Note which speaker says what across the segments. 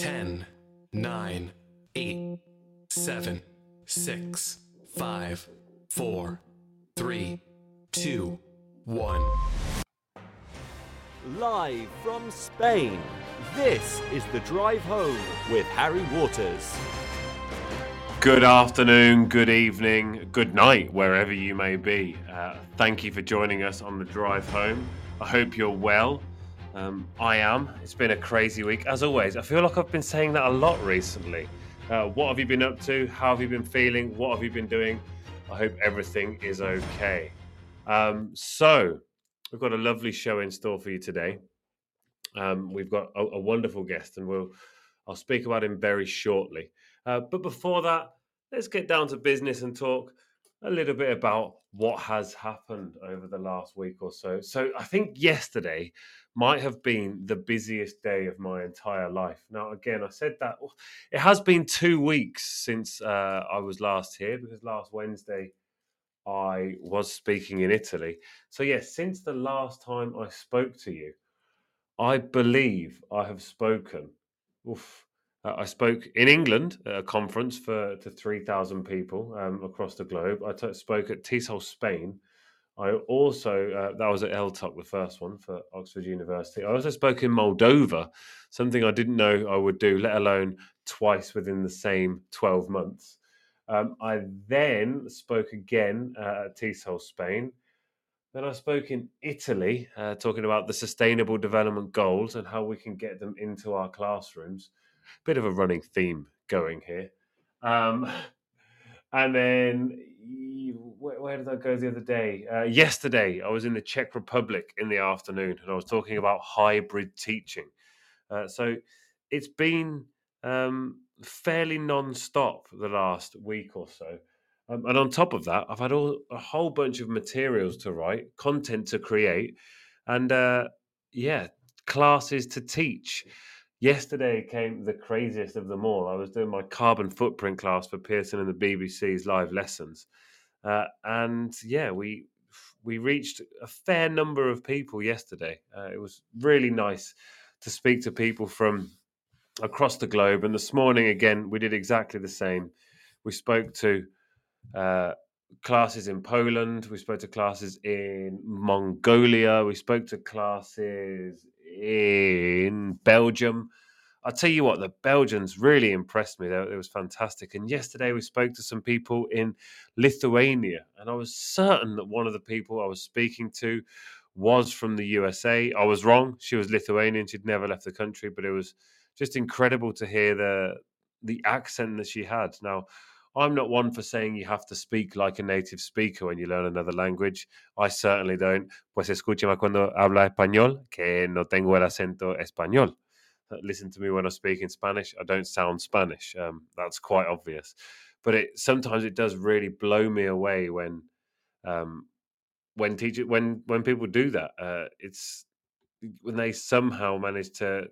Speaker 1: 10, 9, 8, 7, 6, 5, 4, 3, 2, 1.
Speaker 2: Live from Spain, this is The Drive Home with Harry Waters.
Speaker 3: Good afternoon, good evening, good night, wherever you may be. Uh, thank you for joining us on the drive home. I hope you're well. Um, I am. It's been a crazy week, as always. I feel like I've been saying that a lot recently. Uh, what have you been up to? How have you been feeling? What have you been doing? I hope everything is okay. Um, so, we've got a lovely show in store for you today. Um, we've got a, a wonderful guest, and we'll I'll speak about him very shortly. Uh, but before that, let's get down to business and talk a little bit about what has happened over the last week or so. So I think yesterday might have been the busiest day of my entire life. Now, again, I said that oh, it has been two weeks since uh, I was last here because last Wednesday I was speaking in Italy. So, yes, since the last time I spoke to you, I believe I have spoken. Oof, uh, I spoke in England at a conference for to three thousand people um, across the globe. I t- spoke at TESOL, Spain. I also uh, that was at ELTOC, the first one for Oxford University. I also spoke in Moldova, something I didn't know I would do, let alone twice within the same twelve months. Um, I then spoke again uh, at TESOL, Spain. Then I spoke in Italy, uh, talking about the Sustainable Development Goals and how we can get them into our classrooms bit of a running theme going here. Um, and then where, did I go the other day? Uh, yesterday, I was in the Czech Republic in the afternoon, and I was talking about hybrid teaching. Uh, so it's been um, fairly non-stop the last week or so. Um, and on top of that, I've had all, a whole bunch of materials to write, content to create, and uh, yeah, classes to teach. Yesterday came the craziest of them all. I was doing my carbon footprint class for Pearson and the BBC's live lessons, uh, and yeah, we we reached a fair number of people yesterday. Uh, it was really nice to speak to people from across the globe. And this morning, again, we did exactly the same. We spoke to uh, classes in Poland. We spoke to classes in Mongolia. We spoke to classes in Belgium. I'll tell you what, the Belgians really impressed me. It was fantastic. And yesterday we spoke to some people in Lithuania, and I was certain that one of the people I was speaking to was from the USA. I was wrong. She was Lithuanian. She'd never left the country, but it was just incredible to hear the the accent that she had. Now, I'm not one for saying you have to speak like a native speaker when you learn another language. I certainly don't. Pues escúchame cuando habla español, que no tengo el acento español. Listen to me when I speak in Spanish. I don't sound Spanish. Um, that's quite obvious. But it sometimes it does really blow me away when um, when teacher when when people do that. Uh, it's when they somehow manage to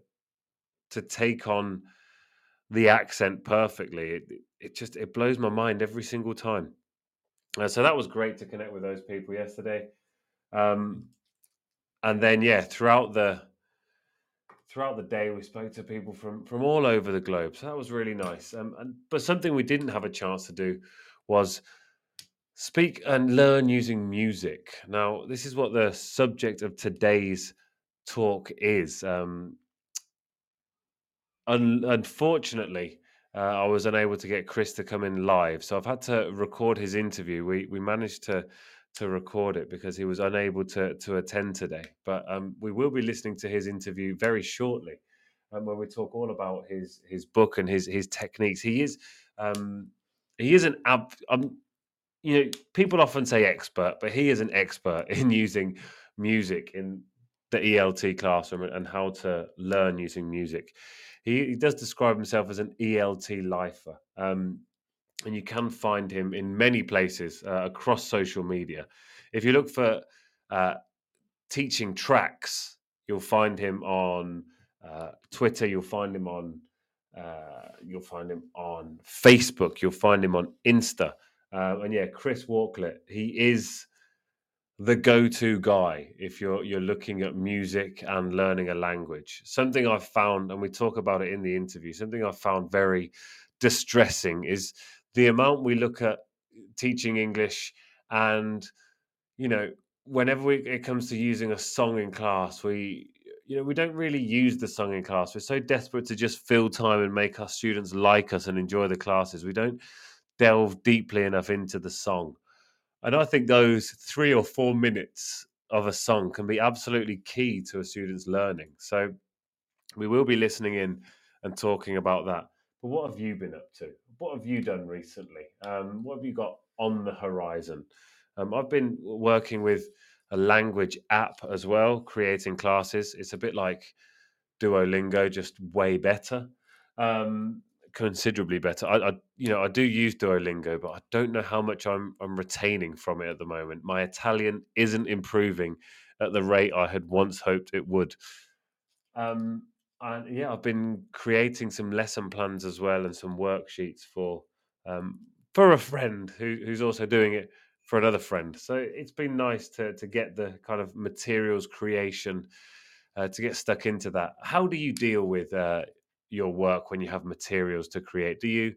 Speaker 3: to take on the accent perfectly. It, it just it blows my mind every single time. Uh, so that was great to connect with those people yesterday. Um, and then yeah, throughout the throughout the day, we spoke to people from from all over the globe. So that was really nice. Um, and, but something we didn't have a chance to do was speak and learn using music. Now, this is what the subject of today's talk is. Um, un- unfortunately, uh, I was unable to get Chris to come in live, so I've had to record his interview. We we managed to to record it because he was unable to to attend today. But um, we will be listening to his interview very shortly, um, where we talk all about his his book and his his techniques. He is um, he is an ab. Um, you know, people often say expert, but he is an expert in using music in the ELT classroom and how to learn using music. He, he does describe himself as an ELT lifer. Um, and you can find him in many places uh, across social media. If you look for uh, teaching tracks, you'll find him on uh, Twitter. You'll find him on uh, you'll find him on Facebook. You'll find him on Insta. Uh, and yeah, Chris Walklett, he is the go-to guy if you're you're looking at music and learning a language. Something I've found, and we talk about it in the interview. Something I've found very distressing is the amount we look at teaching English, and you know, whenever we, it comes to using a song in class, we you know we don't really use the song in class. We're so desperate to just fill time and make our students like us and enjoy the classes. We don't delve deeply enough into the song. And I think those three or four minutes of a song can be absolutely key to a student's learning. So we will be listening in and talking about that. But what have you been up to? What have you done recently? Um, what have you got on the horizon? Um, I've been working with a language app as well, creating classes. It's a bit like Duolingo, just way better. Um, considerably better. I, I, you know, I do use Duolingo, but I don't know how much I'm I'm retaining from it at the moment. My Italian isn't improving at the rate I had once hoped it would. Um, and yeah, I've been creating some lesson plans as well and some worksheets for um, for a friend who, who's also doing it for another friend. So it's been nice to to get the kind of materials creation. Uh, to get stuck into that, how do you deal with uh, your work when you have materials to create? Do you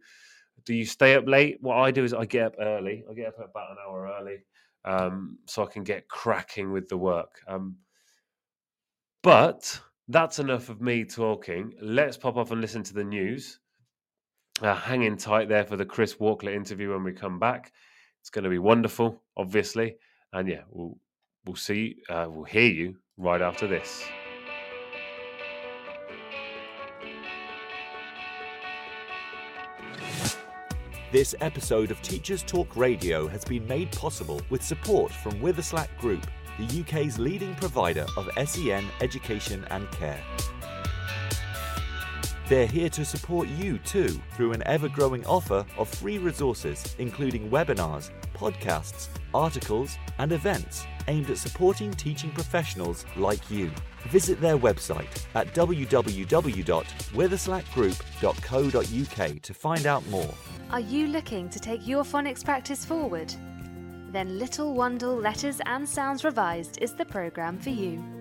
Speaker 3: do you stay up late? What I do is I get up early. I get up about an hour early, um, so I can get cracking with the work. Um, but that's enough of me talking. Let's pop off and listen to the news. Uh, tight there for the Chris Walklett interview when we come back. It's going to be wonderful, obviously, and yeah, we'll we'll see, uh, we'll hear you right after this.
Speaker 2: This episode of Teachers Talk Radio has been made possible with support from Witherslack Group, the UK's leading provider of SEN education and care. They're here to support you too through an ever growing offer of free resources, including webinars, podcasts, articles, and events aimed at supporting teaching professionals like you. Visit their website at www.witherslackgroup.co.uk to find out more.
Speaker 4: Are you looking to take your phonics practice forward? Then Little Wandle Letters and Sounds Revised is the programme for you.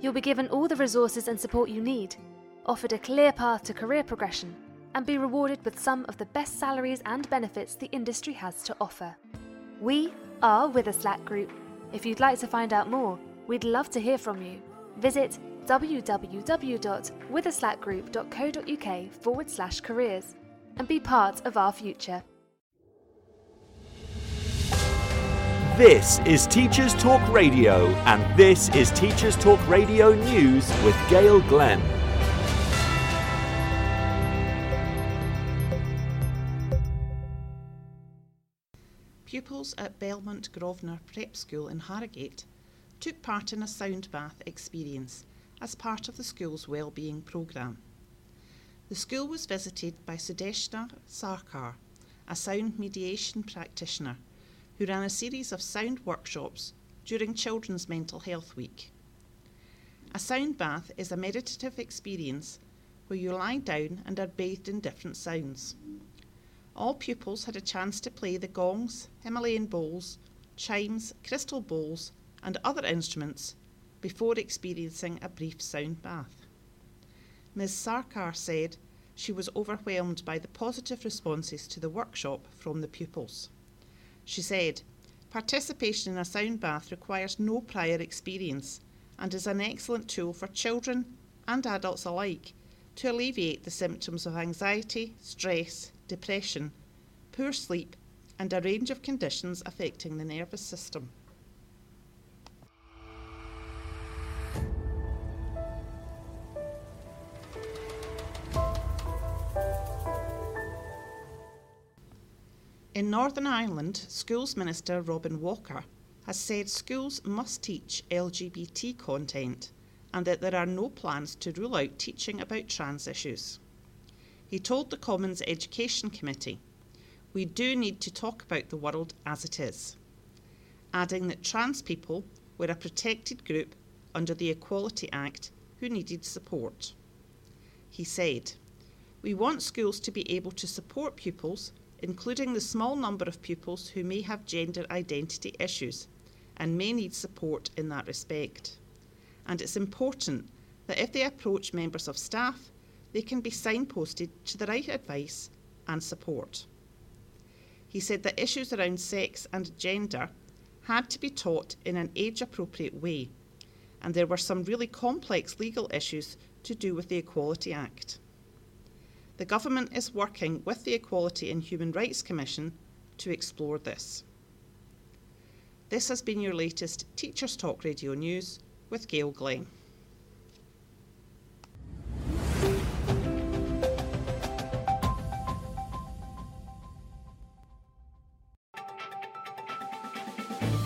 Speaker 4: you'll be given all the resources and support you need, offered a clear path to career progression, and be rewarded with some of the best salaries and benefits the industry has to offer. We are Witherslack Group. If you'd like to find out more, we'd love to hear from you. Visit www.witherslackgroup.co.uk forward slash careers and be part of our future.
Speaker 2: This is Teachers Talk Radio, and this is Teachers Talk Radio News with Gail Glenn.
Speaker 5: Pupils at Belmont Grosvenor Prep School in Harrogate took part in a sound bath experience as part of the school's wellbeing programme. The school was visited by Sudeshna Sarkar, a sound mediation practitioner who ran a series of sound workshops during Children's Mental Health Week. A sound bath is a meditative experience where you lie down and are bathed in different sounds. All pupils had a chance to play the gongs, Himalayan bowls, chimes, crystal bowls, and other instruments before experiencing a brief sound bath. Ms. Sarkar said she was overwhelmed by the positive responses to the workshop from the pupils. She said, Participation in a sound bath requires no prior experience and is an excellent tool for children and adults alike to alleviate the symptoms of anxiety, stress, depression, poor sleep, and a range of conditions affecting the nervous system. In Northern Ireland, Schools Minister Robin Walker has said schools must teach LGBT content and that there are no plans to rule out teaching about trans issues. He told the Commons Education Committee, We do need to talk about the world as it is, adding that trans people were a protected group under the Equality Act who needed support. He said, We want schools to be able to support pupils including the small number of pupils who may have gender identity issues and may need support in that respect. And it's important that if they approach members of staff, they can be signposted to the right advice and support. He said that issues around sex and gender had to be taught in an age appropriate way, and there were some really complex legal issues to do with the Equality Act. The government is working with the Equality and Human Rights Commission to explore this. This has been your latest Teachers Talk Radio News with Gail Glenn.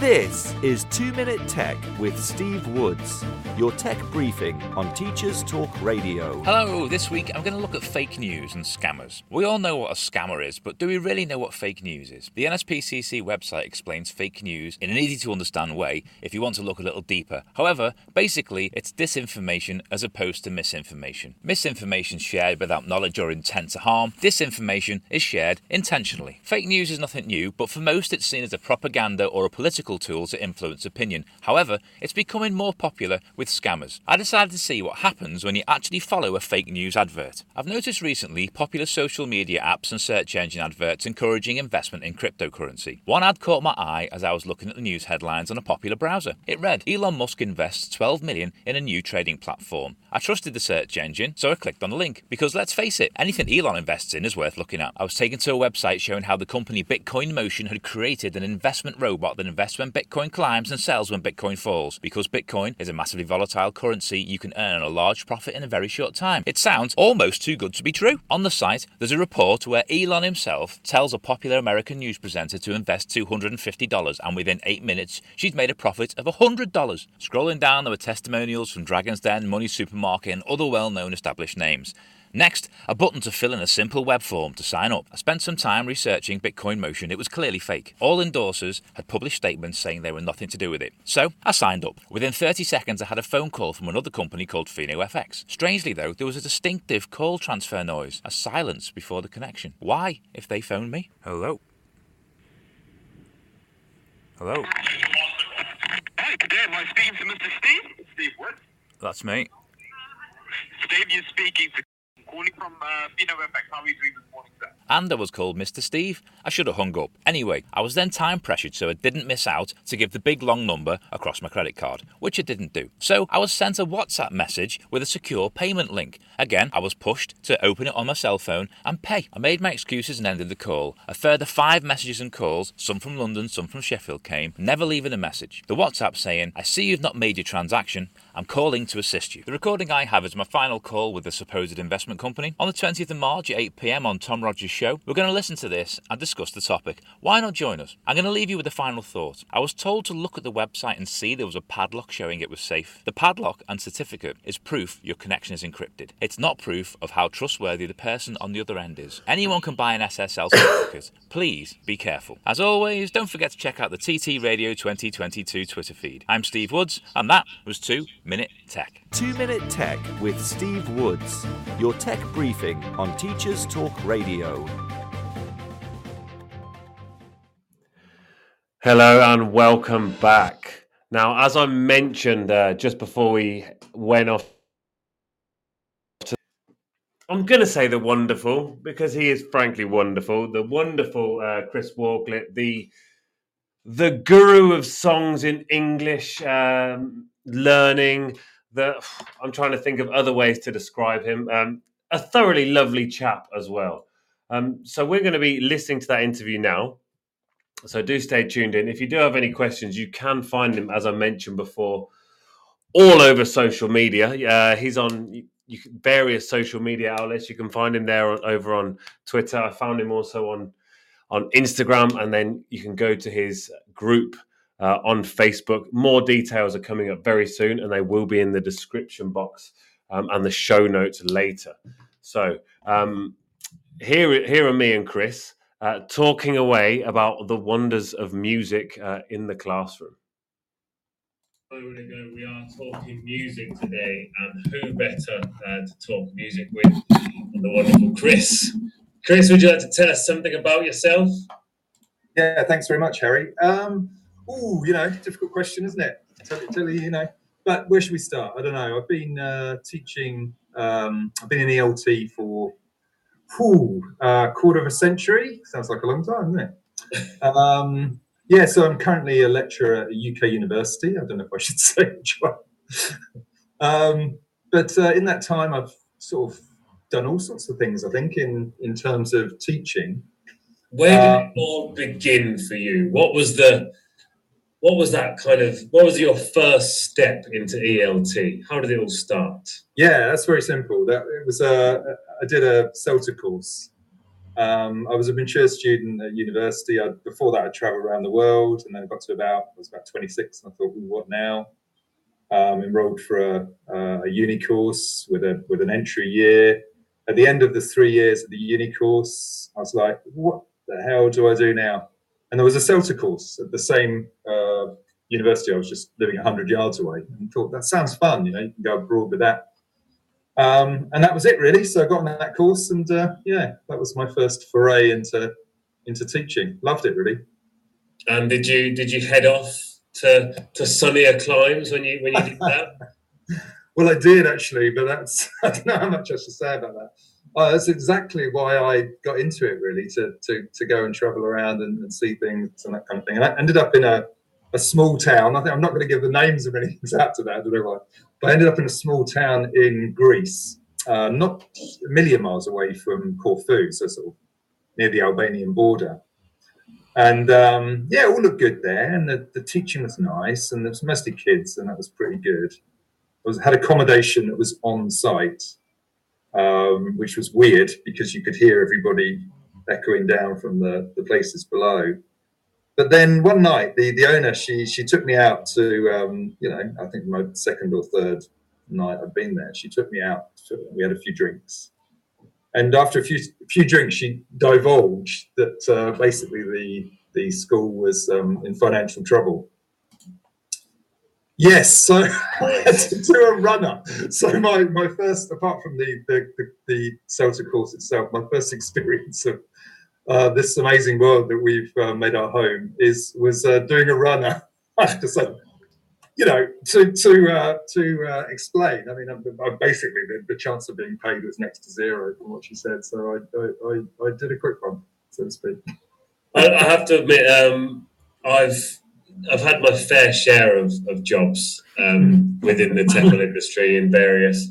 Speaker 2: This is 2 Minute Tech with Steve Woods, your tech briefing on Teachers Talk Radio.
Speaker 6: Hello, this week I'm going to look at fake news and scammers. We all know what a scammer is, but do we really know what fake news is? The NSPCC website explains fake news in an easy to understand way if you want to look a little deeper. However, basically, it's disinformation as opposed to misinformation. Misinformation shared without knowledge or intent to harm, disinformation is shared intentionally. Fake news is nothing new, but for most it's seen as a propaganda or a political tool to influence opinion. However, it's becoming more popular with scammers. I decided to see what happens when you actually follow a fake news advert. I've noticed recently popular social media apps and search engine adverts encouraging investment in cryptocurrency. One ad caught my eye as I was looking at the news headlines on a popular browser. It read Elon Musk invests 12 million in a new trading platform. I trusted the search engine, so I clicked on the link because let's face it, anything Elon invests in is worth looking at. I was taken to a website showing how the company Bitcoin Motion had created an investment robot that invests when Bitcoin climbs and sells when Bitcoin falls. Because Bitcoin is a massively volatile currency, you can earn a large profit in a very short time. It sounds almost too good to be true. On the site, there's a report where Elon himself tells a popular American news presenter to invest $250, and within eight minutes, she's made a profit of $100. Scrolling down, there were testimonials from Dragon's Den, Money Supermarket, and other well known established names. Next, a button to fill in a simple web form to sign up. I spent some time researching Bitcoin Motion. It was clearly fake. All endorsers had published statements saying they were nothing to do with it. So, I signed up. Within 30 seconds, I had a phone call from another company called Fino FX. Strangely, though, there was a distinctive call transfer noise, a silence before the connection. Why, if they phoned me? Hello? Hello?
Speaker 7: Hi, good day. Am I speaking to Mr. Steve? Steve what?
Speaker 6: That's me.
Speaker 7: Steve, you're speaking to calling from uh, How are you doing this morning, sir?
Speaker 6: and I was called Mr. Steve. I should have hung up. Anyway, I was then time pressured so I didn't miss out to give the big long number across my credit card, which I didn't do. So I was sent a WhatsApp message with a secure payment link. Again, I was pushed to open it on my cell phone and pay. I made my excuses and ended the call. A further five messages and calls, some from London, some from Sheffield, came, never leaving a message. The WhatsApp saying, I see you've not made your transaction. I'm calling to assist you. The recording I have is my final call with the supposed investment company. On the 20th of March at 8 pm on Tom Rogers' show, we're going to listen to this and discuss the topic. Why not join us? I'm going to leave you with a final thought. I was told to look at the website and see there was a padlock showing it was safe. The padlock and certificate is proof your connection is encrypted. It's not proof of how trustworthy the person on the other end is. Anyone can buy an SSL certificate. Please be careful. As always, don't forget to check out the TT Radio 2022 Twitter feed. I'm Steve Woods, and that was 2 Minute Tech.
Speaker 2: Two Minute Tech with Steve Woods, your tech briefing on Teachers Talk Radio.
Speaker 3: Hello and welcome back. Now, as I mentioned uh, just before we went off, to, I'm going to say the wonderful because he is frankly wonderful. The wonderful uh, Chris Walklett, the the guru of songs in English um, learning. The I'm trying to think of other ways to describe him. Um, a thoroughly lovely chap as well. Um, so we're going to be listening to that interview now. So do stay tuned in. If you do have any questions, you can find him, as I mentioned before, all over social media. Uh, he's on various social media outlets. You can find him there on, over on Twitter. I found him also on on Instagram, and then you can go to his group uh, on Facebook. More details are coming up very soon, and they will be in the description box um, and the show notes later. So um, here, here are me and Chris uh, talking away about the wonders of music uh, in the classroom. moment ago, we are talking music today, and who better uh, to talk music with than the wonderful Chris? Chris, would you like to tell us something about yourself?
Speaker 8: Yeah, thanks very much, Harry. Um, oh, you know, difficult question, isn't it? Tell, tell you, you know, but where should we start? I don't know. I've been uh, teaching. Um, I've been in ELT for whew, uh, quarter of a century. Sounds like a long time, doesn't it? um, yeah, so I'm currently a lecturer at a UK university. I don't know if I should say which one. um, but uh, in that time, I've sort of done all sorts of things. I think in in terms of teaching.
Speaker 3: Where did um, it all begin for you? What was the what was that kind of what was your first step into ELT? How did it all start?
Speaker 8: Yeah, that's very simple. That it was a I did a CELTA course. Um, I was a mature student at university. I, before that, I travelled around the world, and then I got to about I was about 26, and I thought, well, what now? Um, enrolled for a, a, uni course with a with an entry year. At the end of the three years of the uni course, I was like, what the hell do I do now? And there was a CELTA course at the same uh, university. I was just living 100 yards away and thought, that sounds fun. You know, you can go abroad with that. Um, and that was it really. So I got on that course, and uh, yeah, that was my first foray into into teaching. Loved it really.
Speaker 3: And did you did you head off to to sunnier climes when you when you did that?
Speaker 8: well, I did actually, but that's I don't know how much I should say about that. Uh, that's exactly why I got into it, really, to to to go and travel around and, and see things and that kind of thing. And I ended up in a a small town. I think I'm not going to give the names of anything out to that. I don't. But I ended up in a small town in Greece, uh, not a million miles away from Corfu, so sort of near the Albanian border. And um, yeah, all looked good there, and the, the teaching was nice, and there was mostly kids, and that was pretty good. I was, had accommodation that was on site, um, which was weird because you could hear everybody echoing down from the, the places below. But then one night, the, the owner she she took me out to um, you know I think my second or third night I'd been there. She took me out. To, we had a few drinks, and after a few few drinks, she divulged that uh, basically the the school was um, in financial trouble. Yes, so to a runner. So my, my first, apart from the, the, the, the CELTA course itself, my first experience of uh, this amazing world that we've uh, made our home is was uh, doing a runner. so, you know, to to uh, to uh, explain. I mean, I'm, I'm basically the, the, chance of being paid was next to zero from what she said. So I I, I, I did a quick one, so to speak.
Speaker 3: I, I have to admit, um, I've I've had my fair share of, of jobs um, within the technical industry in various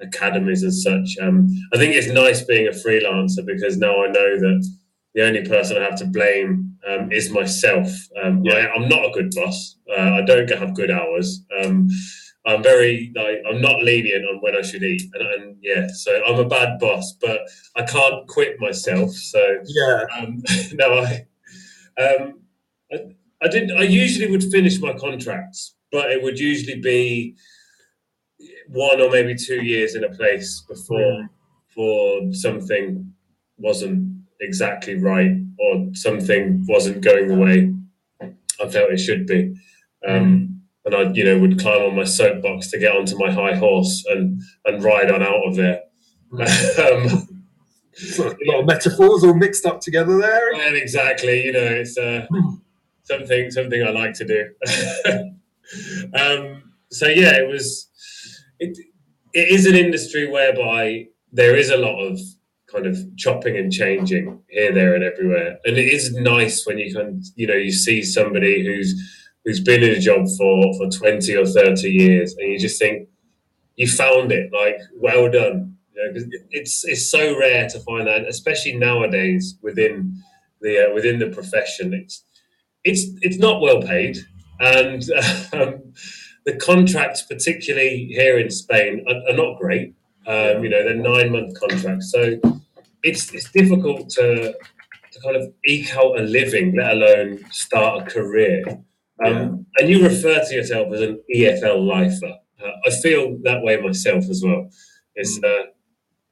Speaker 3: academies and such. Um, I think it's nice being a freelancer because now I know that the only person I have to blame um, is myself. Um, yeah. I, am not a good boss. Uh, I don't have good hours. Um, I'm very like I'm not lenient on when I should eat, and, and, yeah, so I'm a bad boss. But I can't quit myself. So
Speaker 8: yeah,
Speaker 3: um, no, I, um, I, I didn't. I usually would finish my contracts, but it would usually be one or maybe two years in a place before mm. for something wasn't exactly right or something wasn't going the way I felt it should be. Um, and I, you know, would climb on my soapbox to get onto my high horse and and ride on out of there. um,
Speaker 8: a lot of metaphors all mixed up together there.
Speaker 3: and exactly, you know, it's uh, something something I like to do. um, so yeah, it was. It, it is an industry whereby there is a lot of kind of chopping and changing here, there, and everywhere, and it is nice when you can, you know, you see somebody who's who's been in a job for for twenty or thirty years, and you just think you found it, like well done. You know, it's it's so rare to find that, especially nowadays within the uh, within the profession. It's it's it's not well paid, and um, the contracts, particularly here in Spain, are, are not great. Um, you know, they're nine month contracts, so it's it's difficult to to kind of eke out a living, let alone start a career. Um, And you refer to yourself as an EFL lifer. Uh, I feel that way myself as well. It's uh,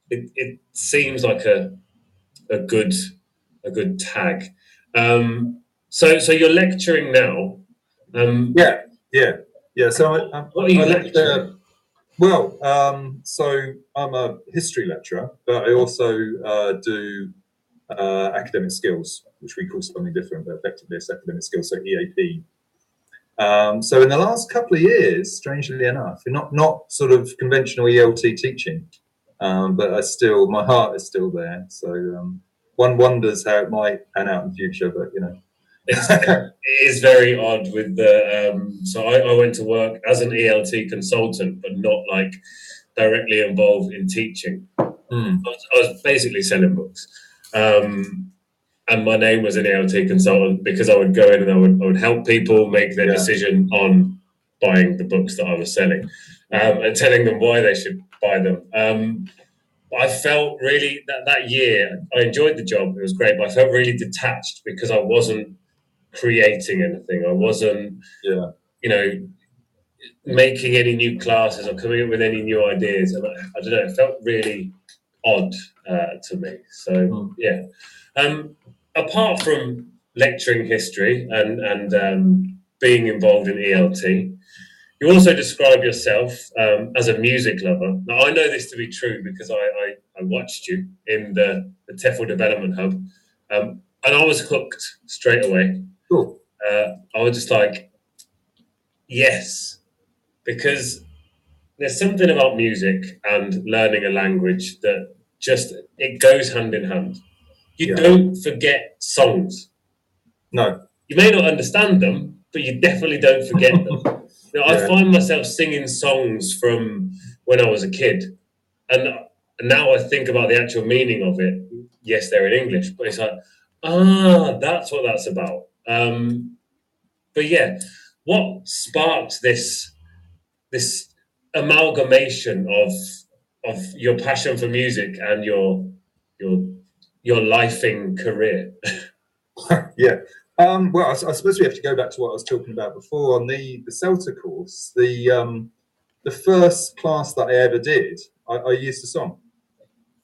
Speaker 3: it, it seems like a a good a good tag. Um, so so you're lecturing now. Um,
Speaker 8: Yeah, yeah, yeah. So I, I,
Speaker 3: What are you
Speaker 8: I uh, well, um, so I'm a history lecturer, but I also uh, do uh, academic skills, which we call something different, but effectively it's academic skills, so EAP. Um, so in the last couple of years, strangely enough, not not sort of conventional ELT teaching, um, but I still my heart is still there. So um, one wonders how it might pan out in the future, but you know.
Speaker 3: It's, it is very odd with the um, so I, I went to work as an ELT consultant but not like directly involved in teaching
Speaker 8: Hmm.
Speaker 3: I was, I was basically selling books um, and my name was an ELT consultant because I would go in and I would, I would help people make their
Speaker 8: Yeah.
Speaker 3: decision on buying the books that I was selling um, and telling them why they should buy them um, I felt really that that year I enjoyed the job it was great but I felt really detached because I wasn't creating anything I wasn't
Speaker 8: Yeah.
Speaker 3: you know making any new classes or coming up with any new ideas and I, I don't know it felt really odd uh, to me so
Speaker 8: Hmm.
Speaker 3: yeah um, apart from lecturing history and and um, being involved in ELT you also describe yourself um, as a music lover. Now, I know this to be true because I, I, I watched you in the, the TEFL Development Hub um, and I was hooked straight away.
Speaker 8: Cool.
Speaker 3: Uh, I was just like, yes, because there's something about music and learning a language that just it goes hand in hand. You
Speaker 8: Yeah.
Speaker 3: don't forget songs.
Speaker 8: No.
Speaker 3: You may not understand them, but you definitely don't forget them. You know, I find myself singing songs from when I was a kid, and now I think about the actual meaning of it. Yes, they're in English, but it's like, ah, that's what that's about. Um, but yeah, what sparked this this amalgamation of of your passion for music and your your your lifing career?
Speaker 8: yeah. Um, well, I suppose we have to go back to what I was talking about before on the the CELTA course. The um, the first class that I ever did, I, I used a song,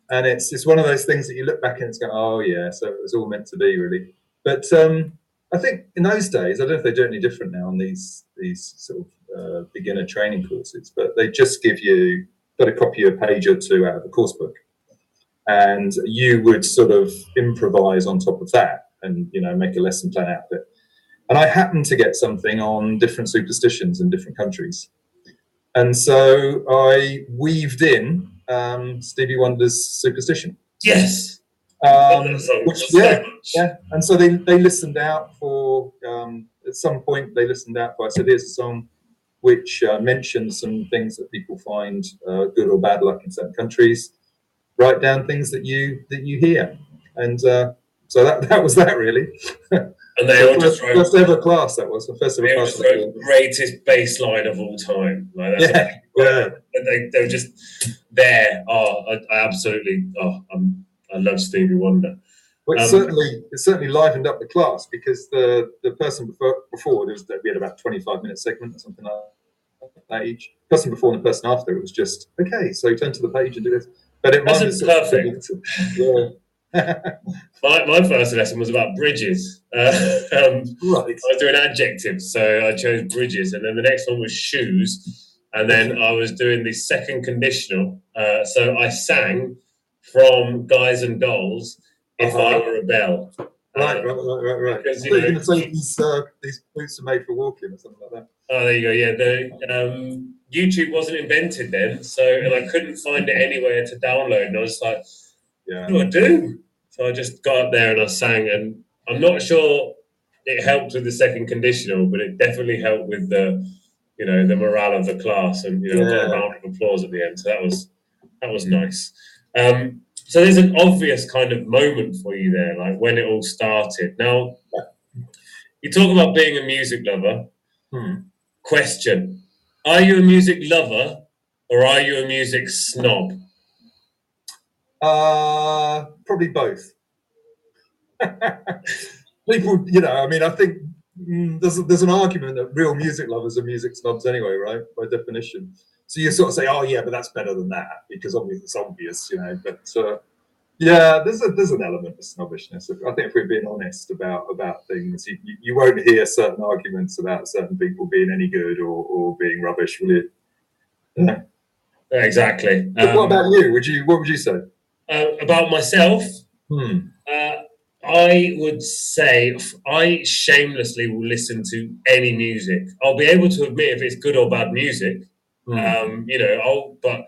Speaker 8: and it's it's one of those things that you look back and it's going, oh yeah, so it was all meant to be really. But um, I think in those days, I don't know if they do any different now on these these sort of uh, beginner training courses, but they just give you got to copy of a page or two out of the course book, and you would sort of improvise on top of that, and you know make a lesson plan out of it. And I happened to get something on different superstitions in different countries, and so I weaved in um, Stevie Wonder's superstition.
Speaker 3: yes,
Speaker 8: Um, which, yeah. Yeah, and so they, they listened out for um, at some point they listened out for. I said, "Here's a song which uh, mentions some things that people find uh, good or bad luck in certain countries. Write down things that you that you hear." And uh, so that that was that really.
Speaker 3: and they all
Speaker 8: first,
Speaker 3: just wrote,
Speaker 8: first ever class that was the first ever class.
Speaker 3: wrote greatest bass line of all time. Like
Speaker 8: Yeah, yeah,
Speaker 3: And they, they were just there. Oh, I, I absolutely. Oh, I'm, I love Stevie Wonder.
Speaker 8: Well, it
Speaker 3: Um,
Speaker 8: certainly it certainly livened up the class because the the person before before there was we had about twenty five minute segment or something like that each. Person before and the person after it was just okay. So turn to the page and do this. But it wasn't
Speaker 3: perfect.
Speaker 8: Yeah,
Speaker 3: my, my first lesson was about bridges. Uh, um,
Speaker 8: Right.
Speaker 3: I was doing adjectives, so I chose bridges, and then the next one was shoes, and then I was doing the second conditional. Uh, so I sang from Guys and Dolls, "If I
Speaker 8: Uh-huh.
Speaker 3: Were a Bell."
Speaker 8: Right, right, right, right, right.
Speaker 3: Because, you
Speaker 8: thought you were
Speaker 3: know-
Speaker 8: going to say these, uh, these boots are made for walking or something like that.
Speaker 3: Oh, there you go. Yeah, the um, YouTube wasn't invented then, so and I couldn't find it anywhere to download, and I was like,
Speaker 8: Yeah.
Speaker 3: what do I do? So I just got up there and I sang, and I'm not sure it helped with the second conditional, but it definitely helped with the, you know, the morale of the class, and you know, I got a round of applause at the end. So that was that was nice. Um, so there's an obvious kind of moment for you there, like when it all started. Now, you talk about being a music lover.
Speaker 8: Hmm.
Speaker 3: Question: Are you a music lover or are you a music snob?
Speaker 8: Uh, probably both. People, you know, I mean, I think mm, there's there's an argument that real music lovers are music snobs anyway, right? By definition. So you sort of say, oh yeah, but that's better than that because obviously it's obvious, you know. But uh, yeah, there's a there's an element of snobbishness. I think if we're being honest about about things, you, you, won't hear certain arguments about certain people being any good or, or being rubbish, will you? Yeah.
Speaker 3: Exactly.
Speaker 8: But what
Speaker 3: Um,
Speaker 8: about you? Would you what would you say?
Speaker 3: uh, about myself?
Speaker 8: Hmm.
Speaker 3: Uh, I would say I shamelessly will listen to any music. I'll be able to admit if it's good or bad music.
Speaker 8: Hmm.
Speaker 3: Um, you know, I'll, but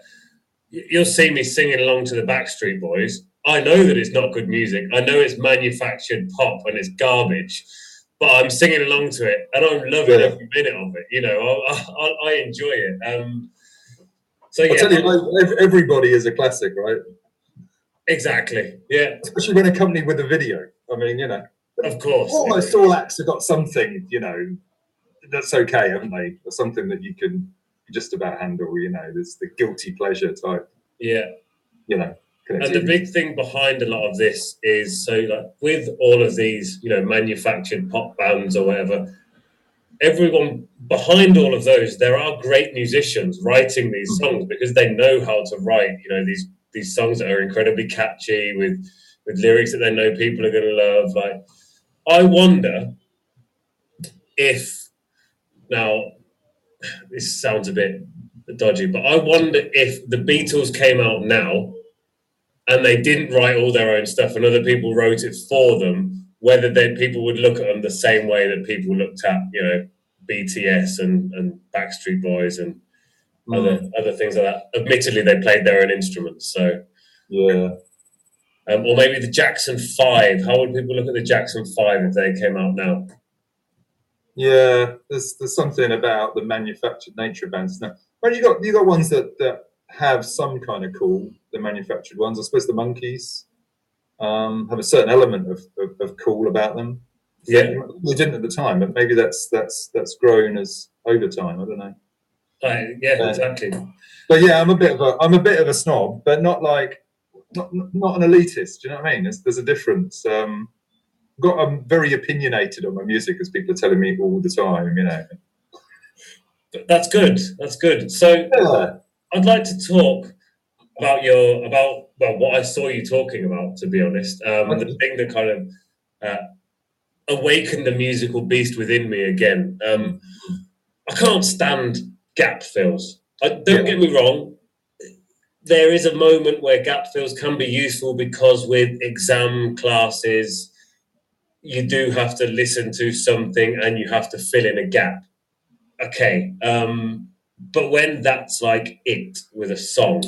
Speaker 3: you'll see me singing along to the Backstreet Boys. I know that it's not good music. I know it's manufactured pop and it's garbage, but I'm singing along to it and I'm loving
Speaker 8: Yeah.
Speaker 3: every minute of it. You know, I, I, I enjoy it. Um, so
Speaker 8: I'll
Speaker 3: yeah,
Speaker 8: tell you, everybody is a classic, right?
Speaker 3: exactly. Yeah,
Speaker 8: Especially when accompanied with a video. I mean, you know,
Speaker 3: of course.
Speaker 8: almost all acts have got something, you know, that's okay, haven't they? Or something that you can just about handle, you know, there's the guilty pleasure type,
Speaker 3: Yeah.
Speaker 8: you know.
Speaker 3: And the big thing behind a lot of this is so like with all of these, you know, manufactured pop bands or whatever, everyone behind all of those, there are great musicians writing these mm-hmm. songs because they know how to write, you know, these these songs that are incredibly catchy with with lyrics that they know people are gonna love. Like I wonder if now this sounds a bit dodgy, but I wonder if the Beatles came out now and they didn't write all their own stuff and other people wrote it for them, whether they people would look at them the same way that people looked at, you know, BTS and, and Backstreet Boys and other other things like that. Admittedly, they played their own instruments, so
Speaker 8: Yeah.
Speaker 3: um, or maybe the Jackson Five. How would people look at the Jackson Five if they came out now?
Speaker 8: Yeah, there's there's something about the manufactured nature of bands now. But you got you got ones that that have some kind of cool, the manufactured ones. I suppose the Monkees um, have a certain element of, of, of cool about them.
Speaker 3: Yeah.
Speaker 8: we didn't at the time, but maybe that's that's that's grown as over time. I don't know.
Speaker 3: Uh, yeah,
Speaker 8: Yeah.
Speaker 3: exactly.
Speaker 8: But yeah, I'm a bit of a I'm a bit of a snob, but not like not not an elitist. Do you know what I mean? There's there's a difference. Um, got I'm very opinionated on my music, as people are telling me all the time. You know.
Speaker 3: That's good. That's good. So
Speaker 8: Yeah.
Speaker 3: I'd like to talk about your about well what I saw you talking about. To be honest, um, the thing that kind of uh, awakened the musical beast within me again. Um, I can't stand gap fills. I, don't
Speaker 8: Yeah.
Speaker 3: get me wrong. There is a moment where gap fills can be useful because with exam classes, you do have to listen to something and you have to fill in a gap. Okay. Um, but when that's like it with a song,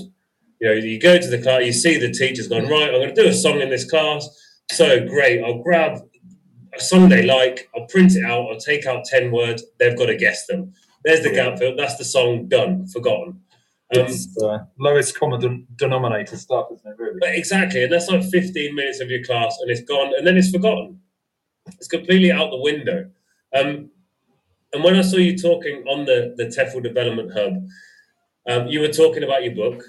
Speaker 3: you know, you go to the class, you see the teacher's gone, right, I'm going to do a song in this class. So great. I'll grab a they like, I'll print it out, I'll take out 10 words, they've got to guess them. There's the gap fill, that's the song done, forgotten. Um,
Speaker 8: It's uh, lowest common den- denominator stuff, isn't it? Really?
Speaker 3: but exactly, and that's like 15 minutes of your class, and it's gone, and then it's forgotten. It's completely out the window. Um, and when I saw you talking on the, the TEFL Development Hub, um, you were talking about your book,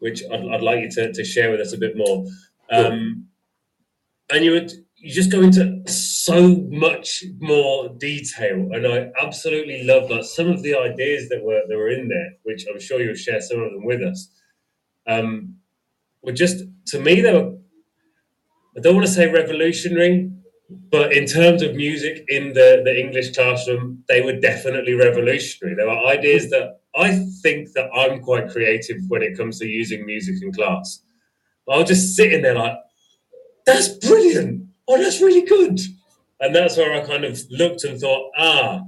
Speaker 3: which I'd, I'd like you to, to share with us a bit more. Um, and you would you just go into so much more detail, and I absolutely love that. Some of the ideas that were that were in there, which I'm sure you'll share some of them with us, um, were just to me they were I don't want to say revolutionary, but in terms of music in the, the English classroom, they were definitely revolutionary. There were ideas that I think that I'm quite creative when it comes to using music in class. I was just sitting there like, that's brilliant. Oh, that's really good. And that's where I kind of looked and thought, ah,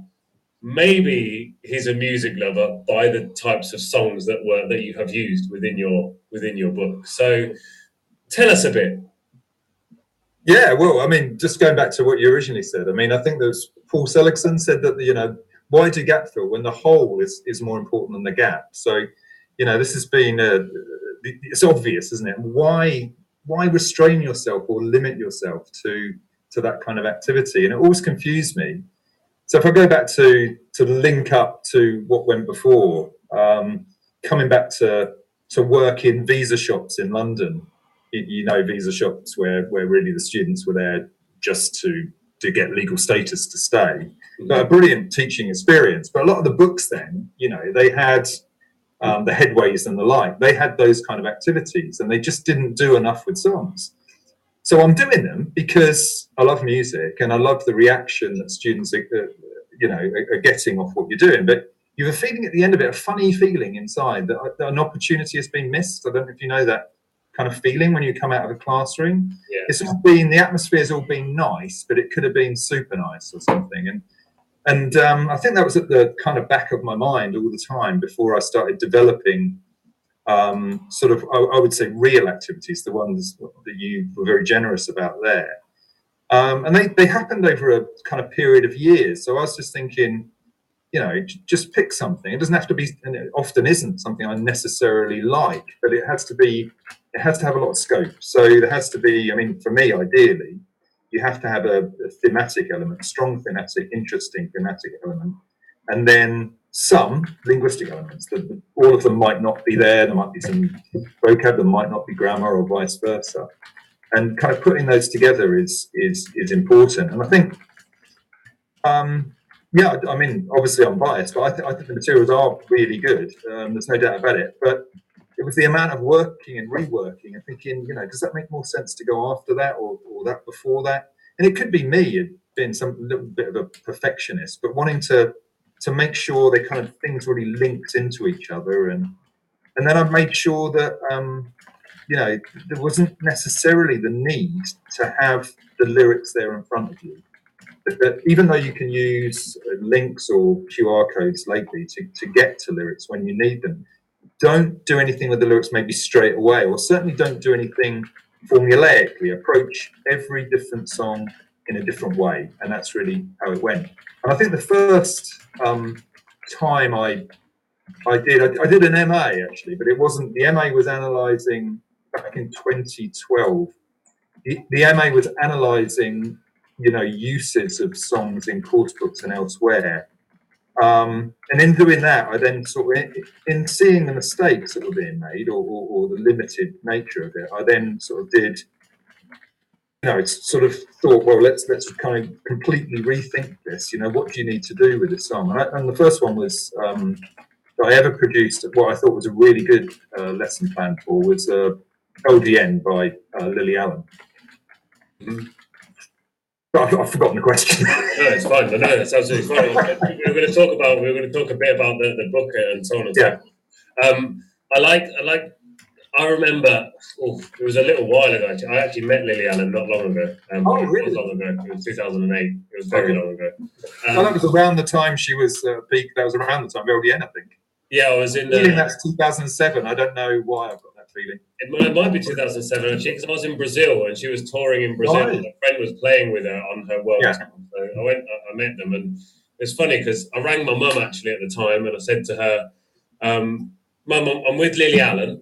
Speaker 3: maybe he's a music lover by the types of songs that were that you have used within your within your book. So tell us a bit.
Speaker 8: Yeah, well, I mean, just going back to what you originally said, I mean, I think there's Paul Seligson said that you know why do gap fill when the whole is is more important than the gap? So, you know, this has been a, it's obvious, isn't it? Why why restrain yourself or limit yourself to to that kind of activity? And it always confused me. So if I go back to to link up to what went before, um, coming back to to work in visa shops in London, you, know, visa shops where where really the students were there just to to get legal status to stay. But a brilliant teaching experience. But a lot of the books then, you know, they had um, the headways and the like. They had those kind of activities, and they just didn't do enough with songs. So I'm doing them because I love music and I love the reaction that students, are, uh, you know, are, getting off what you're doing. But you have a feeling at the end of it, a funny feeling inside that an opportunity has been missed. I don't know if you know that kind of feeling when you come out of a classroom.
Speaker 3: Yeah.
Speaker 8: It's all been the atmosphere's all been nice, but it could have been super nice or something. And and um, I think that was at the kind of back of my mind all the time before I started developing um, sort of, I, I, would say, real activities, the ones that you were very generous about there. Um, and they, they happened over a kind of period of years. So I was just thinking, you know, just pick something. It doesn't have to be, and it often isn't something I necessarily like, but it has to be, it has to have a lot of scope. So there has to be, I mean, for me, ideally, you have to have a, a thematic element, strong thematic, interesting thematic element, and then some linguistic elements. That all of them might not be there. There might be some vocab, there might not be grammar, or vice versa. And kind of putting those together is is is important. And I think, um, yeah, I mean, obviously I'm biased, but I, th- I think the materials are really good. Um, there's no doubt about it. But it was the amount of working and reworking and thinking, you know, does that make more sense to go after that or, or that before that? And it could be me being some little bit of a perfectionist, but wanting to to make sure they kind of things really linked into each other and and then I made sure that um, you know there wasn't necessarily the need to have the lyrics there in front of you. That, that even though you can use links or QR codes lately to, to get to lyrics when you need them, don't do anything with the lyrics maybe straight away, or certainly don't do anything formulaically. Approach every different song in a different way, and that's really how it went. And I think the first um, time I I did I, I, did an MA actually, but it wasn't the MA was analysing back in 2012. The, the MA was analysing you know uses of songs in course books and elsewhere um, and in doing that, I then sort of, in seeing the mistakes that were being made or, or, or, the limited nature of it, I then sort of did, you know, sort of thought, well, let's let's kind of completely rethink this. You know, what do you need to do with this song? And, I, and the first one was um, that I ever produced. What I thought was a really good uh, lesson plan for was uh, LDN by uh, Lily Allen. Mm-hmm. I've, I've forgotten the question.
Speaker 3: no, it's fine. No, no, that's absolutely fine. we are going to talk about we are going to talk a bit about the, the book and so on and yeah. so. Um, I like I like I remember oh, it was a little while ago. Actually. I actually met Lily Allen not long ago.
Speaker 8: Um, oh, really?
Speaker 3: Not long ago. It was 2008. It was very long ago. Um,
Speaker 8: well, that was around the time she was uh, peak. That was around the time LDN, I think.
Speaker 3: Yeah, I was in.
Speaker 8: The, I think that's 2007. I don't know why I've got feeling.
Speaker 3: It might, be 2007 actually, because I was in Brazil and she was touring in Brazil. Right. And a friend was playing with her on her world. Yeah. So I went, I met them, and it's funny because I rang my mum actually at the time, and I said to her, um, "Mum, I'm with Lily Allen."